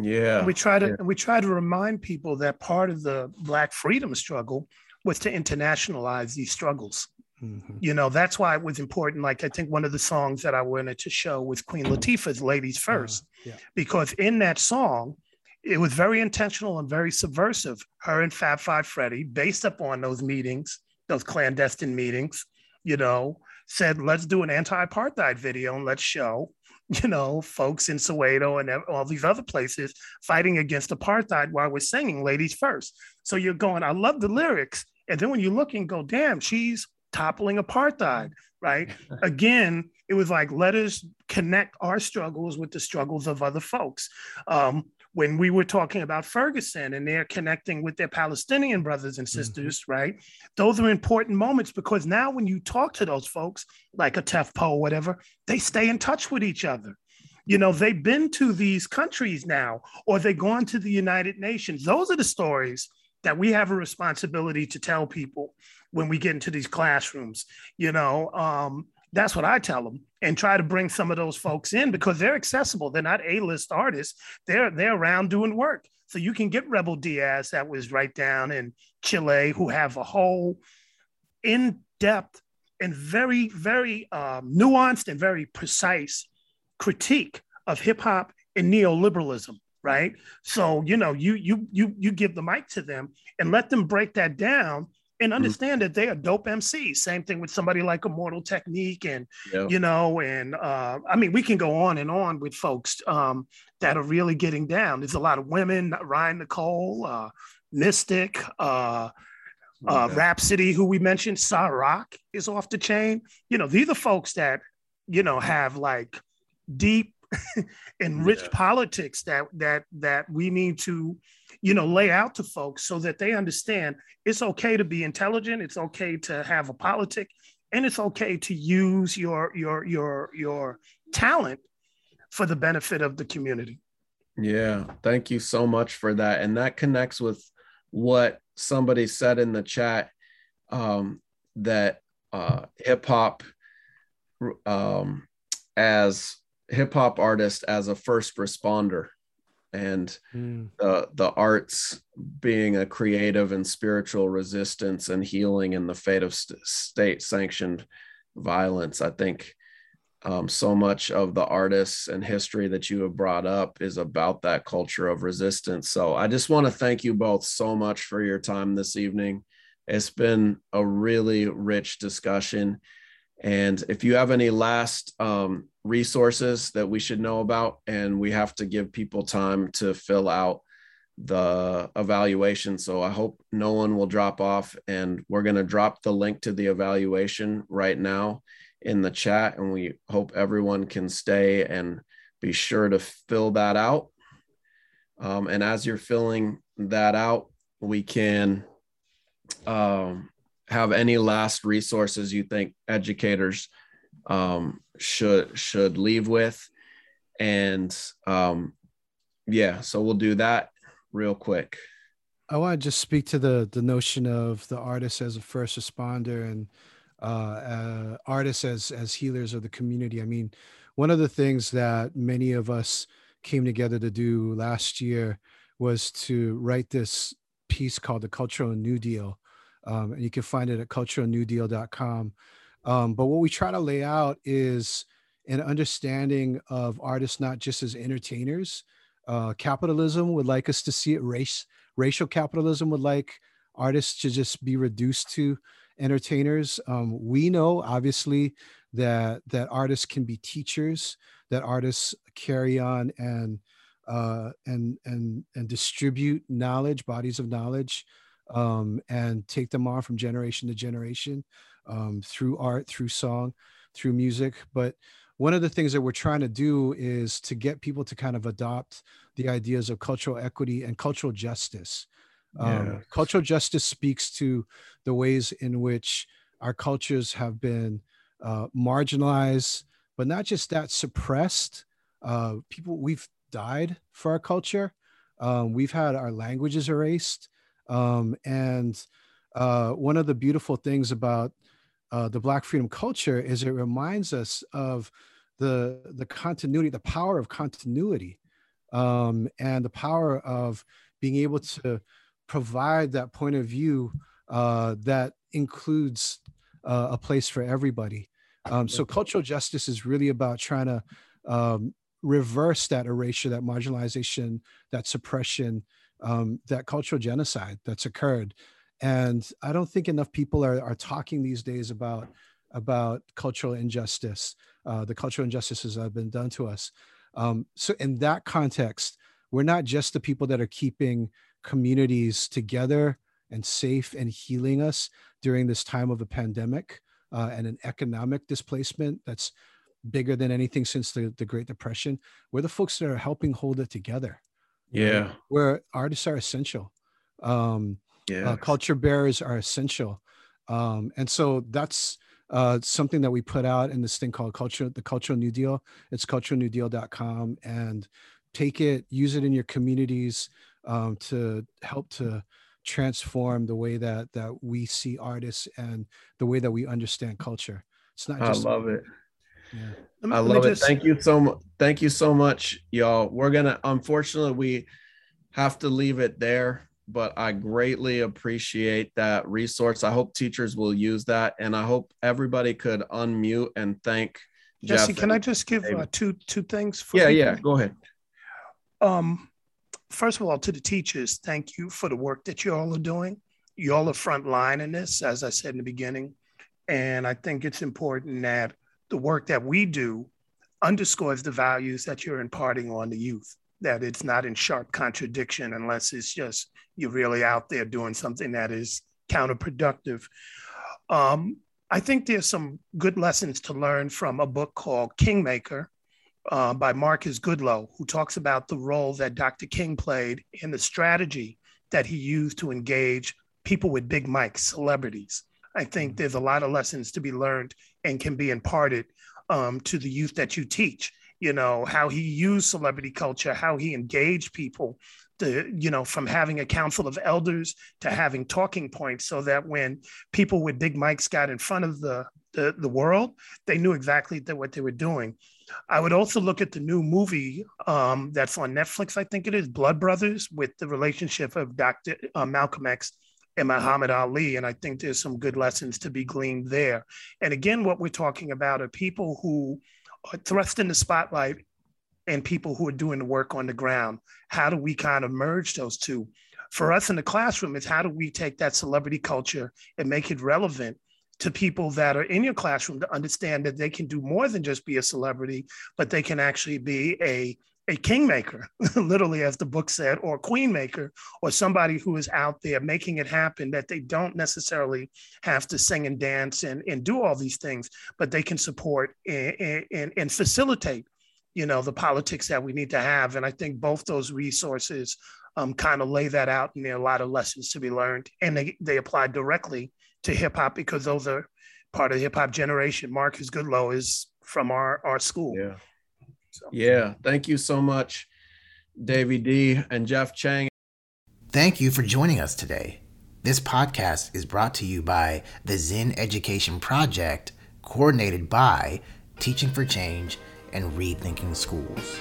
Yeah, and we try to yeah. we try to remind people that part of the Black freedom struggle was to internationalize these struggles. Mm-hmm. You know, that's why it was important. Like, I think one of the songs that I wanted to show was Queen Latifah's Ladies uh-huh. First, uh, yeah. because in that song, it was very intentional and very subversive. Her and Fab Five Freddy, based upon those meetings, those clandestine meetings, you know, said, let's do an anti apartheid video and let's show, you know, folks in Soweto and all these other places fighting against apartheid while we're singing Ladies First. So you're going, I love the lyrics. And then when you look and go, damn, she's toppling apartheid, right? Again, it was like, let us connect our struggles with the struggles of other folks. Um, when we were talking about Ferguson and they're connecting with their Palestinian brothers and mm-hmm. sisters, mm-hmm. right? Those are important moments because now when you talk to those folks, like a Tef Poe or whatever, they stay in touch with each other. You know, they've been to these countries now, or they've gone to the United Nations. Those are the stories that we have a responsibility to tell people when we get into these classrooms. You know, um, that's what I tell them, and try to bring some of those folks in because they're accessible. They're not A-list artists. They're they're around doing work. So you can get Rebel Diaz that was right down in Chile, who have a whole in-depth and very very um, nuanced and very precise critique of hip hop and neoliberalism right so you know you you you you give the mic to them and let them break that down and mm-hmm. understand mm-hmm. that they are dope MCs. Same thing with somebody like Immortal Technique, and you know, and uh, I mean, we can go on and on with folks um, that are really getting down. There's a lot of women, Ryan Nicole, uh, Mystic, uh, uh, Rapsody, who we mentioned, Sa-Roc is off the chain. You know, these are folks that you know have like deep and rich yeah. politics that that that we need to you know lay out to folks so that they understand it's okay to be intelligent it's okay to have a politic and it's okay to use your your your your talent for the benefit of the community. Yeah thank you so much for that. And that connects with what somebody said in the chat um, that uh, hip hop um, as hip hop artist as a first responder and mm. the the arts being a creative and spiritual resistance and healing in the fate of st- state sanctioned violence i think um, so much of the artists and history that you have brought up is about that culture of resistance. So I just want to thank you both so much for your time this evening. It's been a really rich discussion. And if you have any last um, resources that we should know about, and we have to give people time to fill out the evaluation. So I hope no one will drop off. And we're going to drop the link to the evaluation right now in the chat. And we hope everyone can stay and be sure to fill that out. Um, and as you're filling that out, we can um, have any last resources you think educators um, should should leave with. And um, yeah, so we'll do that real quick. I want to just speak to the the notion of the artist as a first responder and uh, uh, artists as as healers of the community. I mean, one of the things that many of us came together to do last year was to write this piece called the Cultural New Deal, um, and you can find it at culturalnewdeal.com. Um, but what we try to lay out is an understanding of artists not just as entertainers, uh, capitalism would like us to see it race racial capitalism would like artists to just be reduced to entertainers um, we know obviously that that artists can be teachers that artists carry on and uh, and and and distribute knowledge bodies of knowledge um, and take them on from generation to generation um, through art through song through music but one of the things that we're trying to do is to get people to kind of adopt the ideas of cultural equity and cultural justice. Um, cultural justice speaks to the ways in which our cultures have been uh, marginalized, but not just that, suppressed. Uh, people, we've died for our culture. Um, we've had our languages erased. Um, and uh, one of the beautiful things about uh, the Black freedom culture is it reminds us of the the continuity, the power of continuity, um, and the power of being able to provide that point of view uh, that includes uh, a place for everybody. Um, so cultural justice is really about trying to um, reverse that erasure, that marginalization, that suppression, um, that cultural genocide that's occurred. And I don't think enough people are, are talking these days about about cultural injustice, uh, the cultural injustices that have been done to us. Um, so, in that context, we're not just the people that are keeping communities together and safe and healing us during this time of a pandemic uh, and an economic displacement that's bigger than anything since the, the Great Depression. We're the folks that are helping hold it together. Yeah. Where artists are essential. Um, yeah. Uh, culture bearers are essential. Um, and so that's uh, something that we put out in this thing called culture, the cultural new deal. It's culturalnewdeal.com and take it, use it in your communities um, to help to transform the way that that we see artists and the way that we understand culture. It's not just I love it. Yeah. I love it. Thank you so much. Thank you so much, y'all. We're gonna unfortunately we have to leave it there but I greatly appreciate that resource. I hope teachers will use that, and I hope everybody could unmute and thank Jesse. Jeff can I just give uh, two two things? yeah, people? yeah. Go ahead. Um, first of all, to the teachers, thank you for the work that you all are doing. You all are front line in this, as I said in the beginning, and I think it's important that the work that we do underscores the values that you're imparting on the youth that it's not in sharp contradiction unless it's just you're really out there doing something that is counterproductive. Um, I think there's some good lessons to learn from a book called Kingmaker uh, by Marcus Goodloe, who talks about the role that Dr. King played in the strategy that he used to engage people with big mics, celebrities. I think there's a lot of lessons to be learned and can be imparted um, to the youth that you teach you know, how he used celebrity culture, how he engaged people to, you know, from having a council of elders to having talking points so that when people with big mics got in front of the, the, the world, they knew exactly what they were doing. I would also look at the new movie um, that's on Netflix, I think it is, Blood Brothers, with the relationship of Dr. Uh, Malcolm X and Muhammad Ali. And I think there's some good lessons to be gleaned there. And again, what we're talking about are people who are thrust in the spotlight and people who are doing the work on the ground. How do we kind of merge those two? For us in the classroom, is how do we take that celebrity culture and make it relevant to people that are in your classroom to understand that they can do more than just be a celebrity, but they can actually be a a kingmaker, literally, as the book said, or queenmaker, or somebody who is out there making it happen that they don't necessarily have to sing and dance and, and do all these things, but they can support and, and, and facilitate, you know, the politics that we need to have. And I think both those resources um, kind of lay that out, and there are a lot of lessons to be learned, and they, they apply directly to hip hop because those are part of the hip hop generation. Marcus Goodloe is from our, our school. Yeah. So. Yeah. Thank you so much, Davy D and Jeff Chang. Thank you for joining us today. This podcast is brought to you by the Zinn Education Project, coordinated by Teaching for Change and Rethinking Schools.